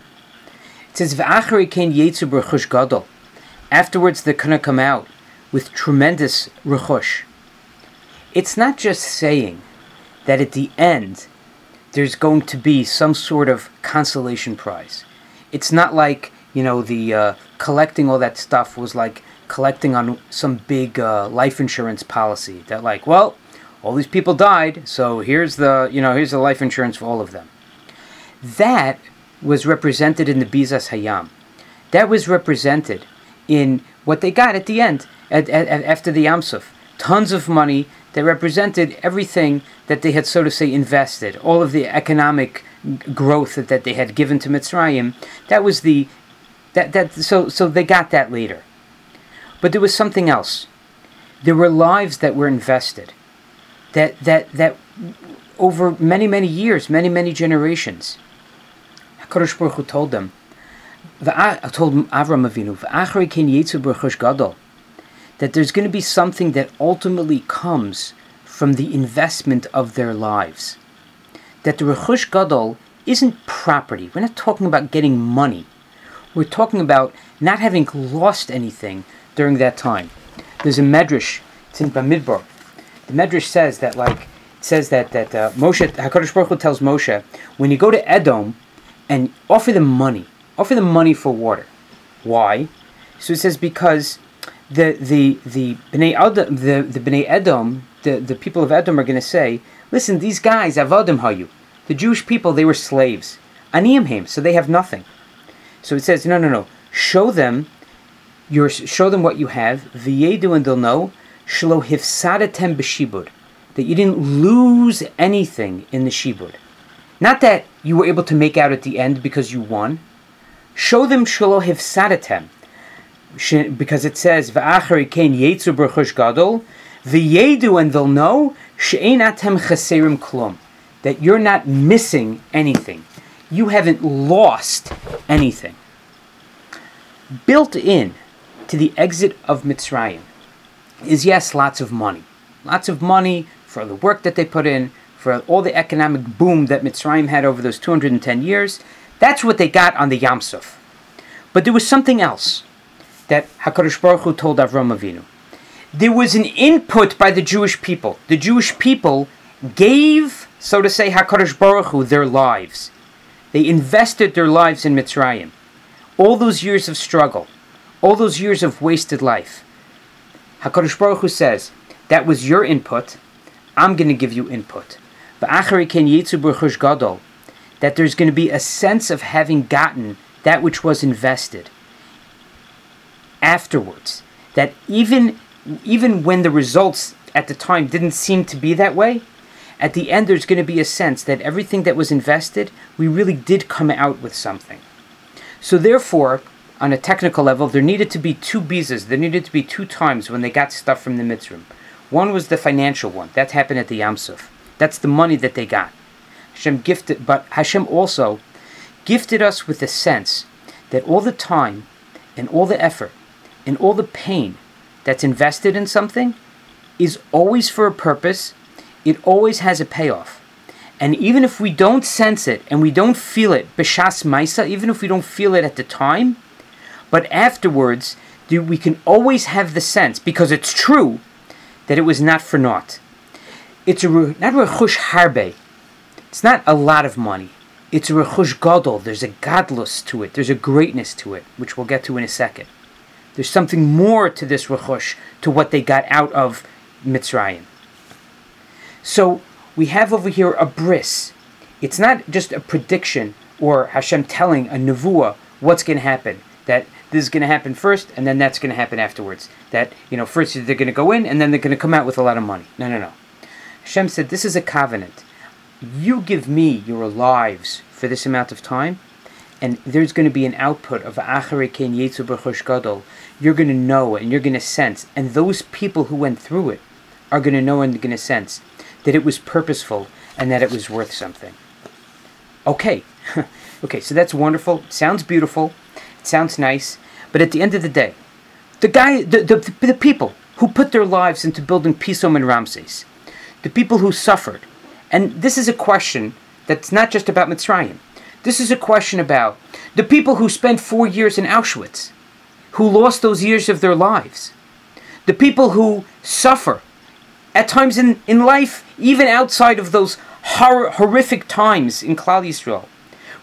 It says, V'achari gadol. Afterwards, they're going to come out with tremendous rechush. It's not just saying that at the end there's going to be some sort of consolation prize. It's not like, you know, the uh, collecting all that stuff was like collecting on some big uh, life insurance policy that, like, well, all these people died, so here's the, you know, here's the life insurance for all of them. That was represented in the Bizas Hayam. That was represented in what they got at the end, at, at, at, after the Yamsuf. Tons of money that represented everything that they had, so to say, invested, all of the economic growth that, that they had given to Mitzrayim. That was the that that so so they got that later. But there was something else. There were lives that were invested. That that that over many many years, many many generations. Hakadosh Baruch Hu told them. I told Avram Avinu, "V'achri ken yetzu gadol." that there's going to be something that ultimately comes from the investment of their lives. That the Rechush Gadol isn't property. We're not talking about getting money. We're talking about not having lost anything during that time. There's a medrash, it's in Bamidbar. The medrash says that, like, says that that uh, Moshe, Hakadosh Baruch Hu tells Moshe, when you go to Edom, and offer them money, offer them money for water. Why? So it says because the the the bnei Edom, the the bnei Edom, the, the people of Edom are going to say, listen, these guys avodim hayu, the Jewish people, they were slaves, aniyim so they have nothing. So it says, no, no, no, show them, your show them what you have, v'yedu, and they'll know, shlo hifsadatem b'shibud, that you didn't lose anything in the shibud. Not that you were able to make out at the end because you won. Show them shlo hifsadatem because it says v'achari kain yetzu b'chush gadol. V'yedu and they'll know she'ein atem chaserim klum. That you're not missing anything, you haven't lost anything. Built in to the exit of Mitzrayim is yes, lots of money, lots of money for the work that they put in, for all the economic boom that Mitzrayim had over those 210 years. That's what they got on the Yamsuf. But there was something else that Hakadosh Baruch Hu told Avram Avinu. There was an input by the Jewish people. The Jewish people gave, so to say, Hakadosh Baruch Hu their lives. They invested their lives in Mitzrayim. All those years of struggle, all those years of wasted life. Hakadosh Baruch Hu says, "That was your input. I'm going to give you input." That there's going to be a sense of having gotten that which was invested afterwards that even even when the results at the time didn't seem to be that way at the end there's going to be a sense that everything that was invested we really did come out with something so therefore on a technical level there needed to be two bizas. There needed to be two times when they got stuff from the mitzvah one was the financial one. That happened at the yamsuf. That's the money that they got. Hashem gifted but hashem also gifted us with the sense that all the time and all the effort and all the pain that's invested in something is always for a purpose, it always has a payoff. And even if we don't sense it and we don't feel it, b'shas maisa, even if we don't feel it at the time, but afterwards, we can always have the sense, because it's true, that it was not for naught. It's a not rechush harbe. It's not a lot of money. It's a rechush gadol. There's a godless to it. There's a greatness to it, which we'll get to in a second. There's something more to this rechush, to what they got out of Mitzrayim. So we have over here a bris. It's not just a prediction or Hashem telling a nevuah what's going to happen. That this is going to happen first, and then that's going to happen afterwards. That you know, first they're going to go in, and then they're going to come out with a lot of money. No, no, no. Hashem said, "This is a covenant. You give me your lives for this amount of time, and there's going to be an output of Acharei Ken Gadol. You're going to know and you're going to sense, and those people who went through it are going to know and going to sense that it was purposeful and that it was worth something. Okay, okay, so that's wonderful. Sounds beautiful. Sounds nice. But at the end of the day, the guy, the, the, the people who put their lives into building Pisom and Ramses, the people who suffered, and this is a question that's not just about Mitzrayim. This is a question about the people who spent four years in Auschwitz, who lost those years of their lives, the people who suffer at times in, in life, even outside of those hor- horrific times in Klal Yisrael.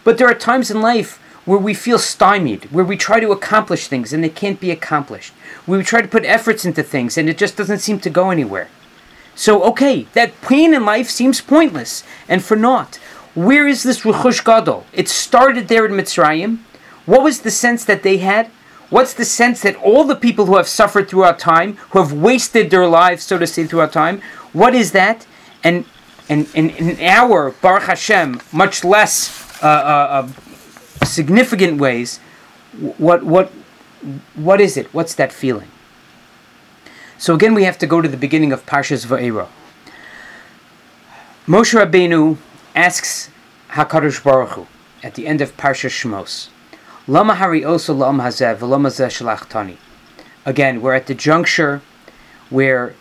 But there are times in life where we feel stymied, where we try to accomplish things and they can't be accomplished. Where we try to put efforts into things and it just doesn't seem to go anywhere. So, okay, that pain in life seems pointless and for naught. Where is this Ruchush Gadol? It started there in Mitzrayim. What was the sense that they had? What's the sense that all the people who have suffered throughout time, who have wasted their lives, so to say, throughout time, what is that? And and, and in our Baruch Hashem, much less uh, uh, uh, significant ways, what what what is it? What's that feeling? So again, we have to go to the beginning of Parshas Va'era. Moshe Rabbeinu asks Hakadosh Baruch Hu at the end of Parshas Shmos, Lama Hari Oso Lam Hazev Lama Zeh Shlachtani. Again, we're at the juncture where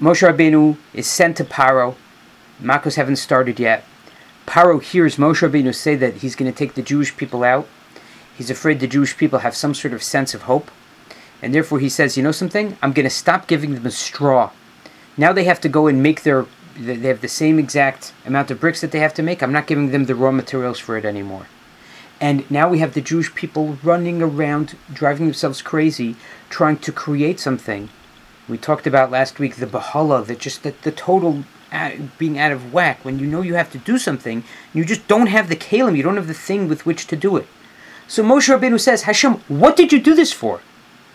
Moshe Rabbeinu is sent to Paro. Makos haven't started yet. Paro hears Moshe Rabbeinu say that he's going to take the Jewish people out. He's afraid the Jewish people have some sort of sense of hope. And therefore he says, you know something? I'm going to stop giving them a straw. Now they have to go and make their, they have the same exact amount of bricks that they have to make. I'm not giving them the raw materials for it anymore. And now we have the Jewish people running around, driving themselves crazy, trying to create something. We talked about last week the Bahala, that just the, the total uh, being out of whack when you know you have to do something, you just don't have the kalim, you don't have the thing with which to do it. So Moshe Rabbeinu says, Hashem, what did you do this for?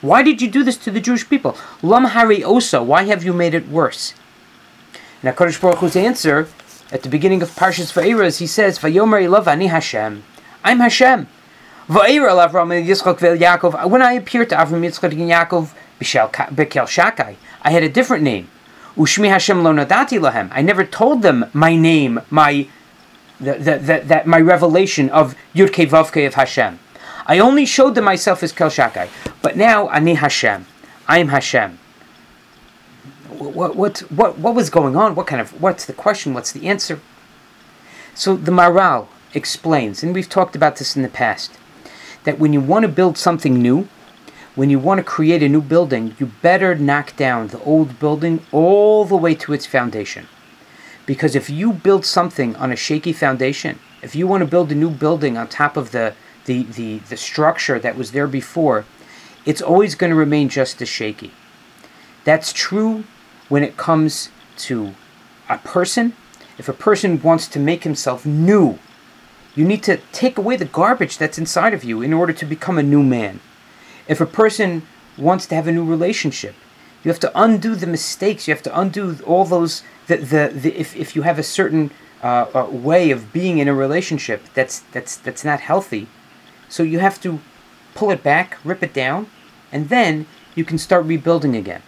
Why did you do this to the Jewish people? Lam Hari Osa, why have you made it worse? And HaKadosh Baruch Hu's answer at the beginning of Parshas Va'era is he says, Vayomer Ilav Ani Hashem. I'm Hashem. Va'era Alav Avram Yitzchak Yaakov. When I appeared to Avram Yitzchak and Yaakov Shakai, I had a different name. Ushmi Hashem Lo Nadati Lahem. I never told them my name, my that that that my revelation of Yudke Vavke of Hashem. I only showed them myself as Kel Shakai. But now Ani Hashem. I am Hashem. What, what, what, what was going on? What kind of, what's the question? What's the answer? So the Maharal explains, and we've talked about this in the past, that when you want to build something new, when you want to create a new building, you better knock down the old building all the way to its foundation. Because if you build something on a shaky foundation, if you want to build a new building on top of the, the, the, the structure that was there before, it's always going to remain just as shaky. That's true when it comes to a person. If a person wants to make himself new, you need to take away the garbage that's inside of you in order to become a new man. If a person wants to have a new relationship, you have to undo the mistakes. You have to undo all those. The, the, the if, if you have a certain uh, uh, way of being in a relationship that's that's that's not healthy, so you have to pull it back, rip it down, and then you can start rebuilding again.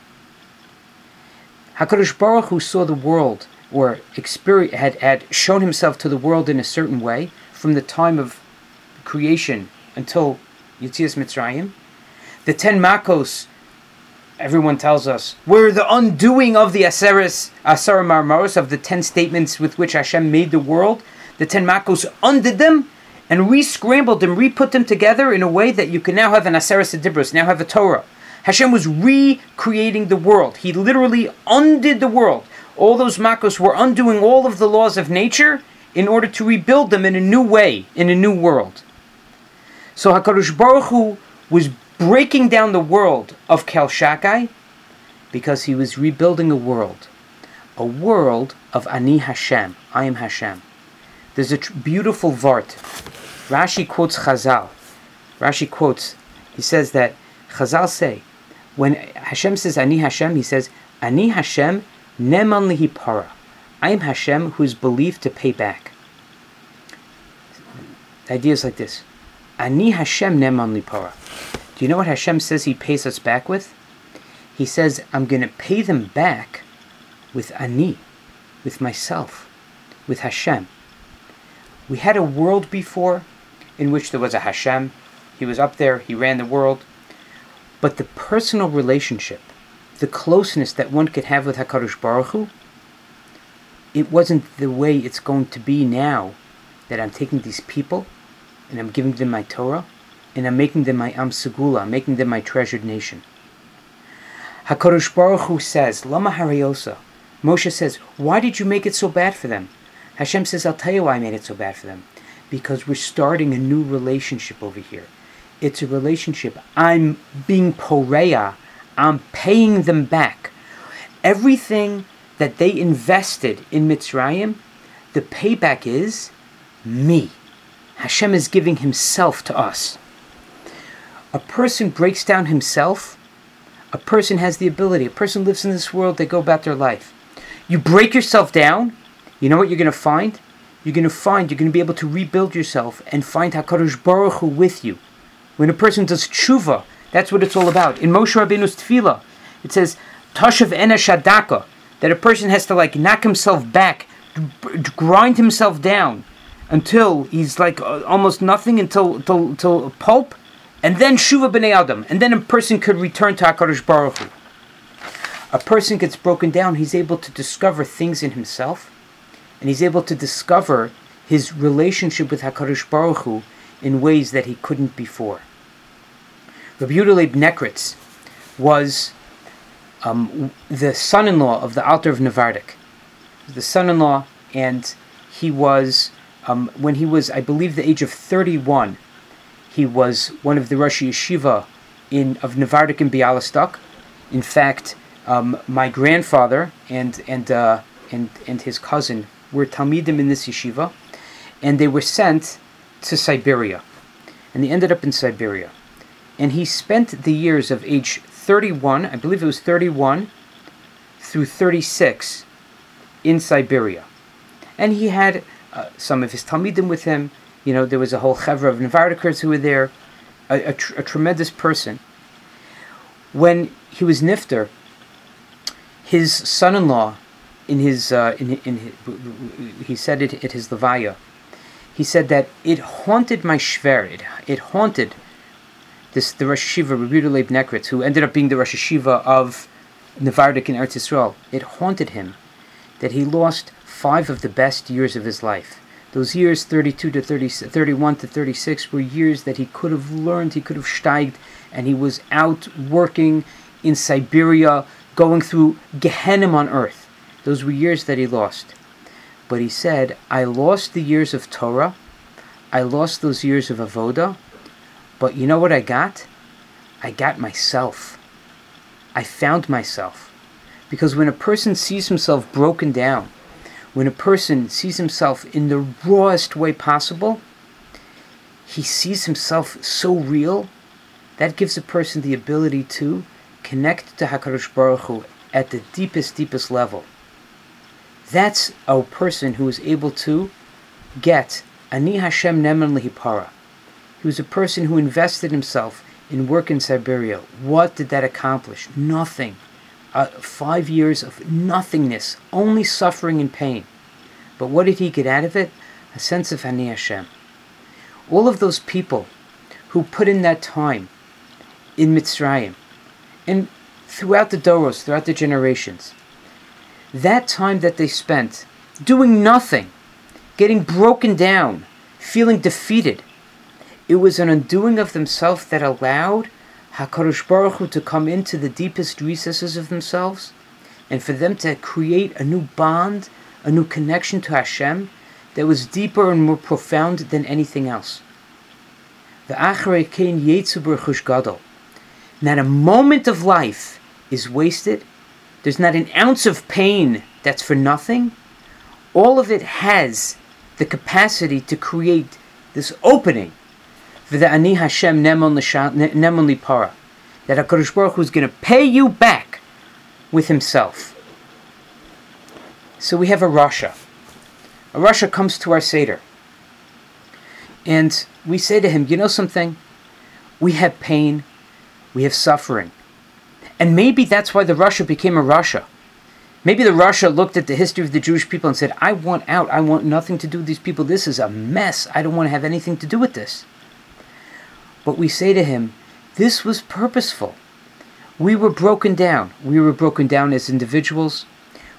Hakadosh Baruch Hu saw the world, or had had shown himself to the world in a certain way from the time of creation until Yitzias Mitzrayim. The ten Makos everyone tells us we're the undoing of the Aseris Asar Maamaros of the ten statements with which Hashem made the world. The ten Makos undid them and re-scrambled them, re-put them together in a way that you can now have an Aseris Adibros, now have a Torah. Hashem was recreating the world. He literally undid the world. All those Makos were undoing all of the laws of nature in order to rebuild them in a new way, in a new world. So Hakadosh Baruch Hu was breaking down the world of Kel Shakai because he was rebuilding a world, a world of Ani Hashem. I am Hashem. There's a tr- beautiful vart. Rashi quotes Chazal. Rashi quotes. He says that Chazal say when Hashem says Ani Hashem, he says Ani Hashem neman lihi para. I am Hashem who is believed to pay back. The idea is like this. Ani Hashem neman li para. Do you know what Hashem says He pays us back with? He says, I'm going to pay them back with Ani, with myself, with Hashem. We had a world before in which there was a Hashem. He was up there, He ran the world. But the personal relationship, the closeness that one could have with HaKadosh Baruch Hu, it wasn't the way it's going to be now that I'm taking these people and I'm giving them my Torah and I'm making them my Am Segula, I'm making them my treasured nation. HaKadosh Baruch Hu says, Lama Hariosa. Moshe says, Why did you make it so bad for them? Hashem says, I'll tell you why I made it so bad for them. Because we're starting a new relationship over here. It's a relationship. I'm being poreya. I'm paying them back. Everything that they invested in Mitzrayim, the payback is me. Hashem is giving himself to us. A person breaks down himself, a person has the ability, a person lives in this world, they go about their life. You break yourself down, you know what you're going to find? You're going to find you're going to be able to rebuild yourself and find HaKadosh Baruch Hu with you. When a person does tshuva, that's what it's all about. In Moshe Rabbeinu's tefillah, it says, Tashav ena shadaka, that a person has to like knock himself back, grind himself down until he's like uh, almost nothing, until, until, until pulp, and then shuva b'nei adam, and then a person could return to HaKadosh Baruch Hu. A person gets broken down, he's able to discover things in himself, and he's able to discover his relationship with HaKadosh Baruch Hu in ways that he couldn't before. Rabbi Yehuda Leib Nekritz was um, the son-in-law of the Alter of Navardik, the son-in-law, and he was um, when he was, I believe, the age of 31. He was one of the Rosh Yeshiva in of Navardik in Bialystok. In fact, um, my grandfather and and uh, and and his cousin were talmidim in this yeshiva, and they were sent to Siberia, and they ended up in Siberia, and he spent the years of age 31, I believe it was 31, through 36, in Siberia, and he had uh, some of his talmidim with him. You know, there was a whole chevra of Nevardikers who were there, a, a, tr- a tremendous person. When he was nifter, his son-in-law, in his, uh, in, in his, he said it at his levaya, he said that it haunted my shver, it, it haunted this the Rosh Yeshiva, Rabbi Leib Nekritz, who ended up being the Rosh Yeshiva of Nevardik in Eretz Yisrael. It haunted him that he lost five of the best years of his life. Those years, 32 to 30, 31 to 36, were years that he could have learned, he could have steiged, and he was out working in Siberia, going through Gehenna on earth. Those were years that he lost. But he said, I lost the years of Torah, I lost those years of Avoda, but you know what I got? I got myself. I found myself. Because when a person sees himself broken down, when a person sees himself in the rawest way possible, he sees himself so real, that gives a person the ability to connect to HaKadosh Baruch Hu at the deepest, deepest level. That's a person who is able to get Ani Hashem Neman Lihipara. He was a person who invested himself in work in Siberia. What did that accomplish? Nothing. Uh, five years of nothingness, only suffering and pain. But what did he get out of it? A sense of Ani Hashem. All of those people who put in that time in Mitzrayim, and throughout the Doros, throughout the generations, that time that they spent doing nothing, getting broken down, feeling defeated, it was an undoing of themselves that allowed HaKadosh Baruch Hu to come into the deepest recesses of themselves and for them to create a new bond, a new connection to Hashem that was deeper and more profound than anything else. The. Not a moment of life is wasted. There's not an ounce of pain that's for nothing. All of it has the capacity to create this opening for the Ani Hashem Nemon Lipara. That HaKadosh Baruch Hu is going to pay you back with himself. So we have a Rasha. A Rasha comes to our Seder. And we say to him, you know something? We have pain, we have suffering. And maybe that's why the Rasha became a Rasha. Maybe the Rasha looked at the history of the Jewish people and said, I want out. I want nothing to do with these people. This is a mess. I don't want to have anything to do with this. But we say to him, this was purposeful. We were broken down. We were broken down as individuals.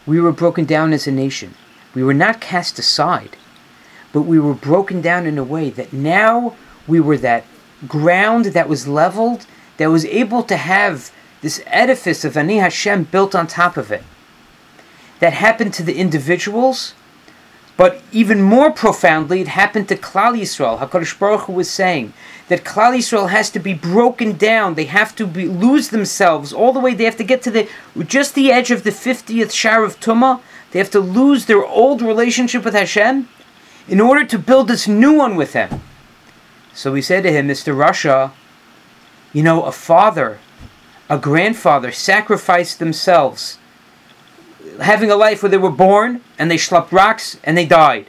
We were broken down as a nation. We were not cast aside, but we were broken down in a way that now we were that ground that was leveled, that was able to have this edifice of Ani Hashem built on top of it. That happened to the individuals, but even more profoundly, it happened to Klal Yisrael. Hakadosh Baruch Hu was saying that Klal Yisrael has to be broken down. They have to be, lose themselves all the way. They have to get to the just the edge of the fiftieth shar of Tumah. They have to lose their old relationship with Hashem in order to build this new one with Him. So we said to him, Mr. Rasha, you know, a father, a grandfather sacrificed themselves, having a life where they were born and they schlepped rocks and they died.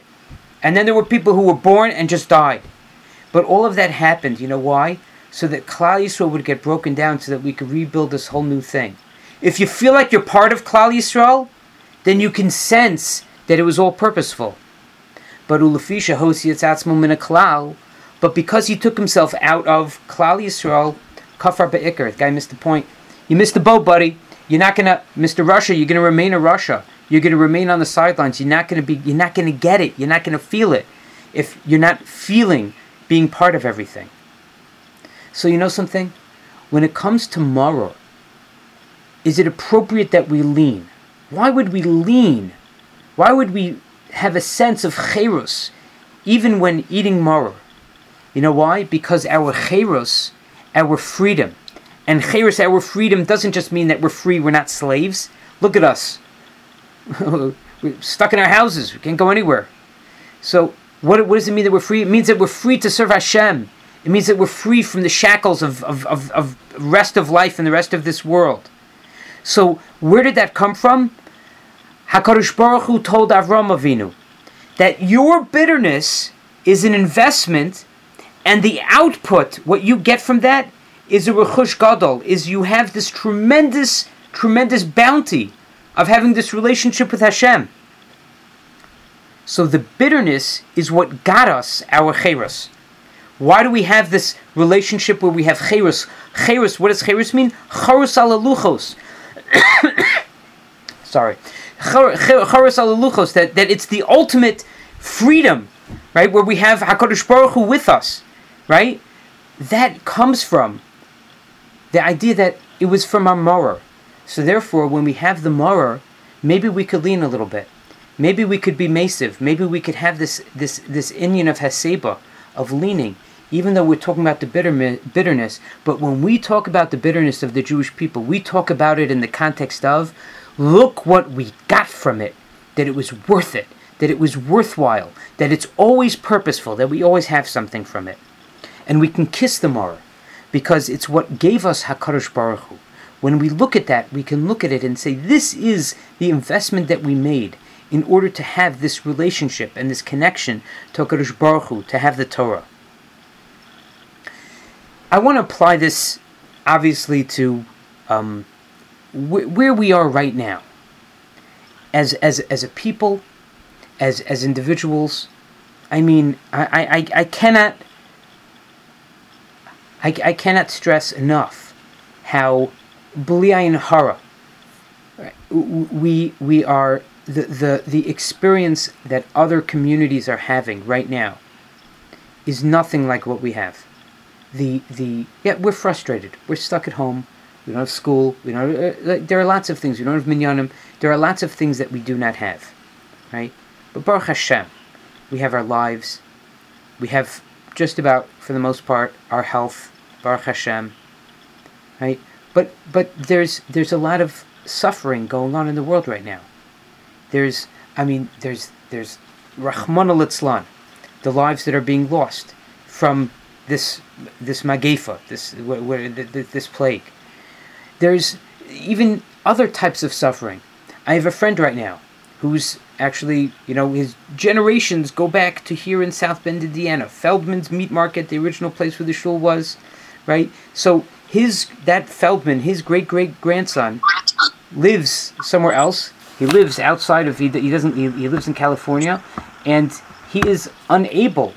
And then there were people who were born and just died. But all of that happened, you know why? So that Klal Yisrael would get broken down so that we could rebuild this whole new thing. If you feel like you're part of Klal Yisrael, then you can sense that it was all purposeful. But ulafisha hosiyatzatzmo min klal, but because he took himself out of Klal Yisrael, kafar be'ikr, the guy missed the point. You missed the boat, buddy. You're not gonna, Mr. Rasha. You're gonna remain a Rasha. You're gonna remain on the sidelines. You're not gonna be. You're not gonna get it. You're not gonna feel it if you're not feeling being part of everything. So you know something? When it comes to maror, is it appropriate that we lean? Why would we lean? Why would we have a sense of cherus even when eating maror? You know why? Because our cherus, our freedom, and cherus, our freedom, doesn't just mean that we're free, we're not slaves. Look at us. we're stuck in our houses, we can't go anywhere. So, what, what does it mean that we're free? It means that we're free to serve Hashem. It means that we're free from the shackles of, of, of, of rest of life and the rest of this world. So, where did that come from? Hakadosh Baruch Hu told Avram Avinu that your bitterness is an investment, and the output, what you get from that, is a rechush gadol. Is you have this tremendous, tremendous bounty of having this relationship with Hashem. So the bitterness is what got us our cheros. Why do we have this relationship where we have cheros? Cheros, what does cheros mean? Charos alaluchos. Sorry. Charos alaluchos, that, that it's the ultimate freedom, right? Where we have HaKadosh Baruch Hu with us, right? That comes from the idea that it was from our maror. So therefore, when we have the maror, maybe we could lean a little bit. Maybe we could be massive. Maybe we could have this this this inyan of Haseba, of leaning, even though we're talking about the bitter, bitterness. But when we talk about the bitterness of the Jewish people, we talk about it in the context of, look what we got from it, that it was worth it, that it was worthwhile, that it's always purposeful, that we always have something from it. And we can kiss the Mara, because it's what gave us HaKadosh Baruch Hu. When we look at that, we can look at it and say, this is the investment that we made in order to have this relationship and this connection to HaKadosh Baruch Hu, to have the Torah. I want to apply this, obviously, to um, wh- where we are right now. As, as, as a people, as, as individuals, I mean, I, I, I cannot I, I cannot stress enough how B'liayin hara. We we are the, the the experience that other communities are having right now is nothing like what we have. The the yeah we're frustrated. We're stuck at home. We don't have school. We don't. Uh, there are lots of things. We don't have minyanim. There are lots of things that we do not have, right? But Baruch Hashem, we have our lives. We have just about, for the most part, our health. Baruch Hashem, right? But but there's there's a lot of suffering going on in the world right now. There's I mean there's there's Rahman al the lives that are being lost from this this magefa, this where, where, th- th- this plague. There's even other types of suffering. I have a friend right now who's actually, you know, his generations go back to here in South Bend, Indiana, Feldman's Meat Market, the original place where the shul was, right? So his that Feldman, his great great grandson, lives somewhere else. He lives outside of he, he doesn't he, he lives in California, and he is unable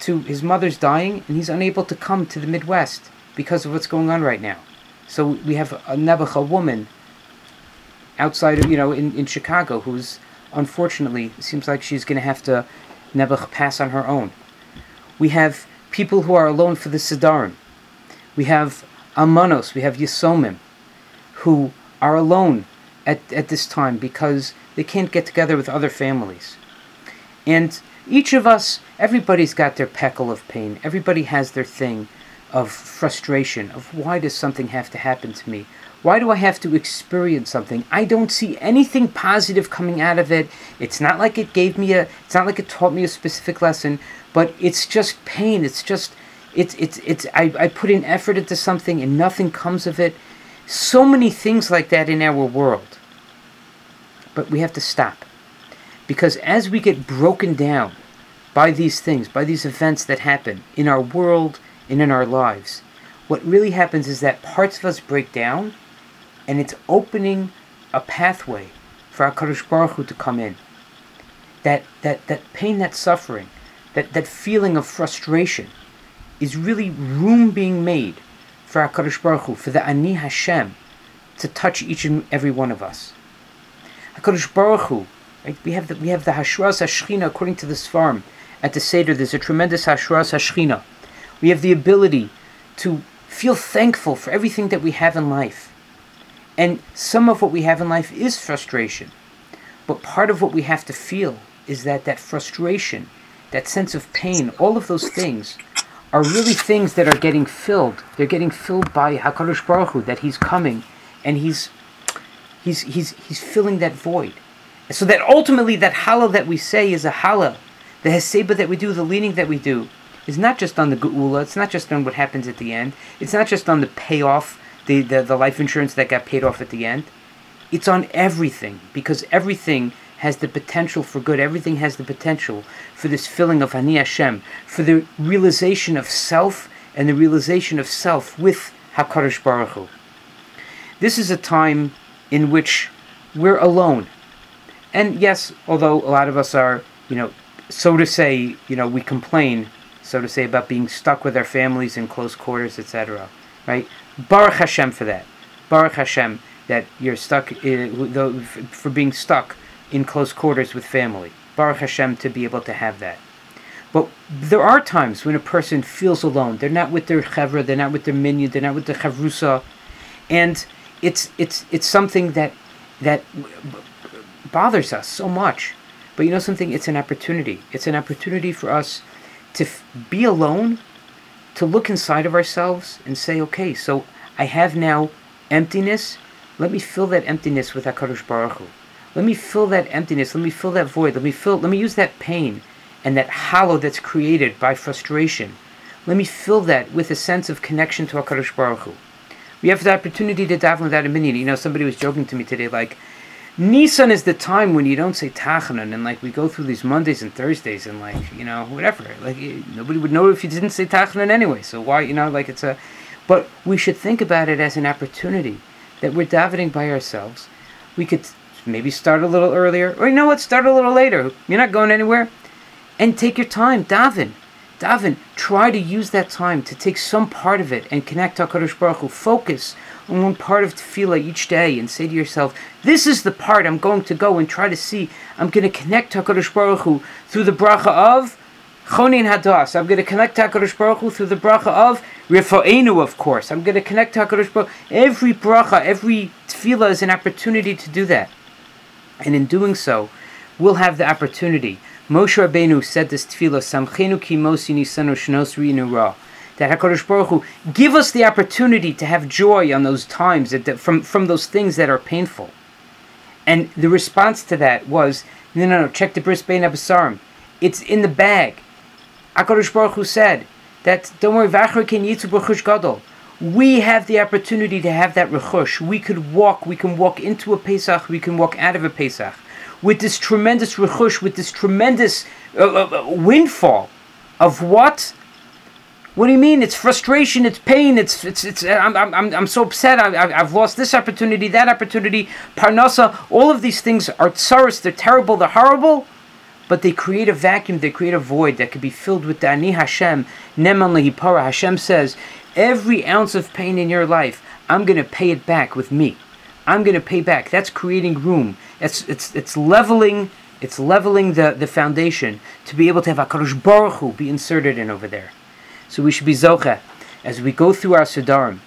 to his mother's dying, and he's unable to come to the Midwest because of what's going on right now. So we have a Nebuch, a woman outside of you know in, in Chicago who's unfortunately it seems like she's going to have to Nebuch pass on her own. We have people who are alone for the Sidarim. We have Almanos, we have Yisomim, who are alone at, at this time because they can't get together with other families. And each of us, everybody's got their peckle of pain. Everybody has their thing of frustration, of why does something have to happen to me? Why do I have to experience something? I don't see anything positive coming out of it. It's not like it gave me a it's not like it taught me a specific lesson, but it's just pain. It's just it's it's it's I, I put in effort into something and nothing comes of it. So many things like that in our world. But we have to stop. Because as we get broken down by these things, by these events that happen in our world and in our lives, what really happens is that parts of us break down and it's opening a pathway for HaKadosh Baruch Hu to come in. That, that, that pain, that suffering, that, that feeling of frustration is really room being made for HaKadosh Baruch Hu, for the Ani Hashem, to touch each and every one of us. HaKadosh Baruch Hu, right, we have the, we have the Hashras HaShechina according to this farm. At the Seder, there's a tremendous Hashras HaShechina. We have the ability to feel thankful for everything that we have in life. And some of what we have in life is frustration. But part of what we have to feel is that that frustration, that sense of pain, all of those things are really things that are getting filled. They're getting filled by Hakadosh Baruch Hu, that He's coming and He's He's He's He's filling that void. So that ultimately that Hallel that we say is a Hallel. The heseba that we do, the leaning that we do, is not just on the geula. It's not just on what happens at the end. It's not just on the payoff, the, the, the life insurance that got paid off at the end. It's on everything because everything has the potential for good. Everything has the potential for this filling of Ani Hashem, for the realization of self and the realization of self with Hakadosh Baruch Hu. This is a time in which we're alone, and yes, although a lot of us are, you know, so to say, you know, we complain, so to say, about being stuck with our families in close quarters, etc. Right? Baruch Hashem for that. Baruch Hashem that you're stuck uh, in, for being stuck in close quarters with family. Baruch Hashem to be able to have that. But there are times when a person feels alone. They're not with their chevra, they're not with their minyan, they're not with their chavrusa, and it's it's it's something that that bothers us so much. But you know something? It's an opportunity. It's an opportunity for us to f- be alone, to look inside of ourselves and say, okay, so I have now emptiness. Let me fill that emptiness with Hakadosh Baruch Hu. Let me fill that emptiness. Let me fill that void. Let me fill. Let me use that pain and that hollow that's created by frustration. Let me fill that with a sense of connection to Hakadosh Baruch Hu. We have the opportunity to daven without a minyan. You know, somebody was joking to me today, like, Nissan is the time when you don't say Tachanun, and like we go through these Mondays and Thursdays, and like you know whatever. Like eh, nobody would know if you didn't say Tachanun anyway. So why you know like it's a, but we should think about it as an opportunity that we're davening by ourselves. We could maybe start a little earlier, or you know what, start a little later. You're not going anywhere, and take your time, daven, daven. Try to use that time to take some part of it and connect to Hakadosh Baruch Hu. Focus on one part of tefillah each day and say to yourself, this is the part I'm going to go and try to see. I'm going to connect HaKadosh Baruch Hu through the bracha of Chonin Hadas. I'm going to connect HaKadosh Baruch Hu through the bracha of Rifa'enu, of course. I'm going to connect HaKadosh Baruch Every bracha, every tefillah is an opportunity to do that. And in doing so, we'll have the opportunity. Moshe Rabbeinu said this tefillah, Samchenu ki mosi nisanu shnos ra. That HaKadosh Baruch Hu give us the opportunity to have joy on those times, that, that, from, from those things that are painful. And the response to that was, no, no, no, check the bris bein abasarim. It's in the bag. HaKadosh Baruch Hu said that, don't worry, v'achar ken yitzu b'chush gadol. We have the opportunity to have that rechush. We could walk, we can walk into a Pesach, we can walk out of a Pesach. With this tremendous rechush, with this tremendous uh, uh, uh, windfall of what? What do you mean? It's frustration. It's pain. It's it's it's. I'm I'm I'm so upset. I, I've lost this opportunity, that opportunity. Parnasa. All of these things are tsaris. They're terrible. They're horrible, but they create a vacuum. They create a void that could be filled with the ani Hashem. Neman lehipara. Hashem says, every ounce of pain in your life, I'm going to pay it back with me. I'm going to pay back. That's creating room. It's it's it's leveling. It's leveling the, the foundation to be able to have Hakadosh Baruch Hu be inserted in over there. So we should be zocha as we go through our siddharim,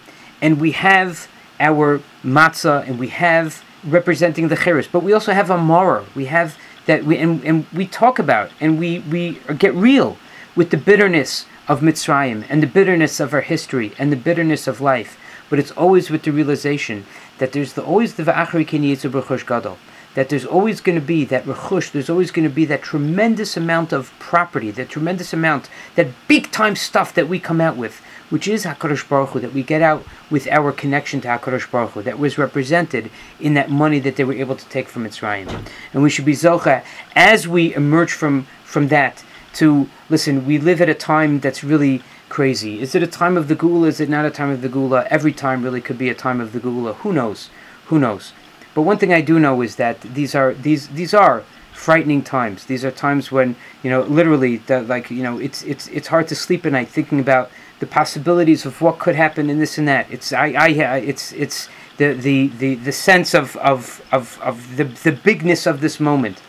and we have our matzah, and we have representing the cherus, but we also have a maror. We have that we and, and we talk about and we we get real with the bitterness of Mitzrayim and the bitterness of our history and the bitterness of life. But it's always with the realization that there's the, always the va'achri kiniyitzu gadol that there's always going to be that rechush, there's always going to be that tremendous amount of property, that tremendous amount, that big time stuff that we come out with, which is HaKadosh Baruch Hu, that we get out with our connection to HaKadosh Baruch Hu, that was represented in that money that they were able to take from Mitzrayim. And we should be Zocha, as we emerge from, from that, to, listen, we live at a time that's really crazy. Is it a time of the Geula? Is it not a time of the Geula? Every time really could be a time of the Geula. Who knows? Who knows? But one thing I do know is that these are these these are frightening times. These are times when you know literally like you know it's it's it's hard to sleep at night thinking about the possibilities of what could happen in this and that. It's I I uh, it's it's the the the, the sense of of of, of the the bigness of this moment.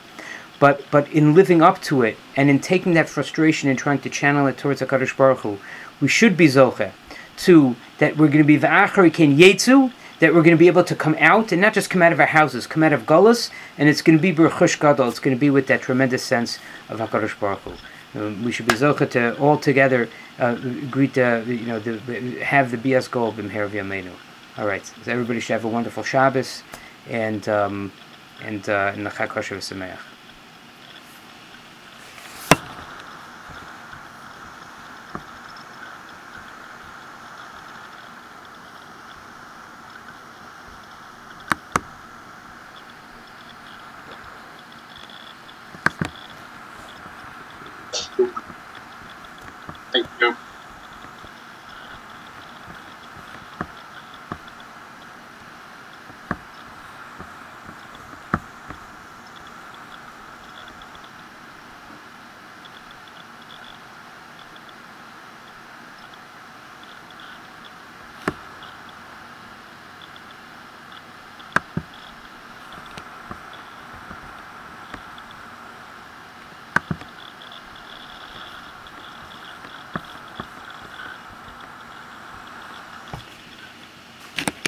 But but in living up to it and in taking that frustration and trying to channel it towards Hakadosh Baruch Hu, we should be zoche to that we're going to be v'achari ken yetzu that we're going to be able to come out and not just come out of our houses, come out of Gullus, and it's going to be Baruch Gadol. It's going to be with that tremendous sense of Hakadosh Baruch Hu. Um, we should be zocha to all together uh, greet the you know the, have the BS goal b'mher v'yameinu. All right, so everybody should have a wonderful Shabbos and um, and uh, and the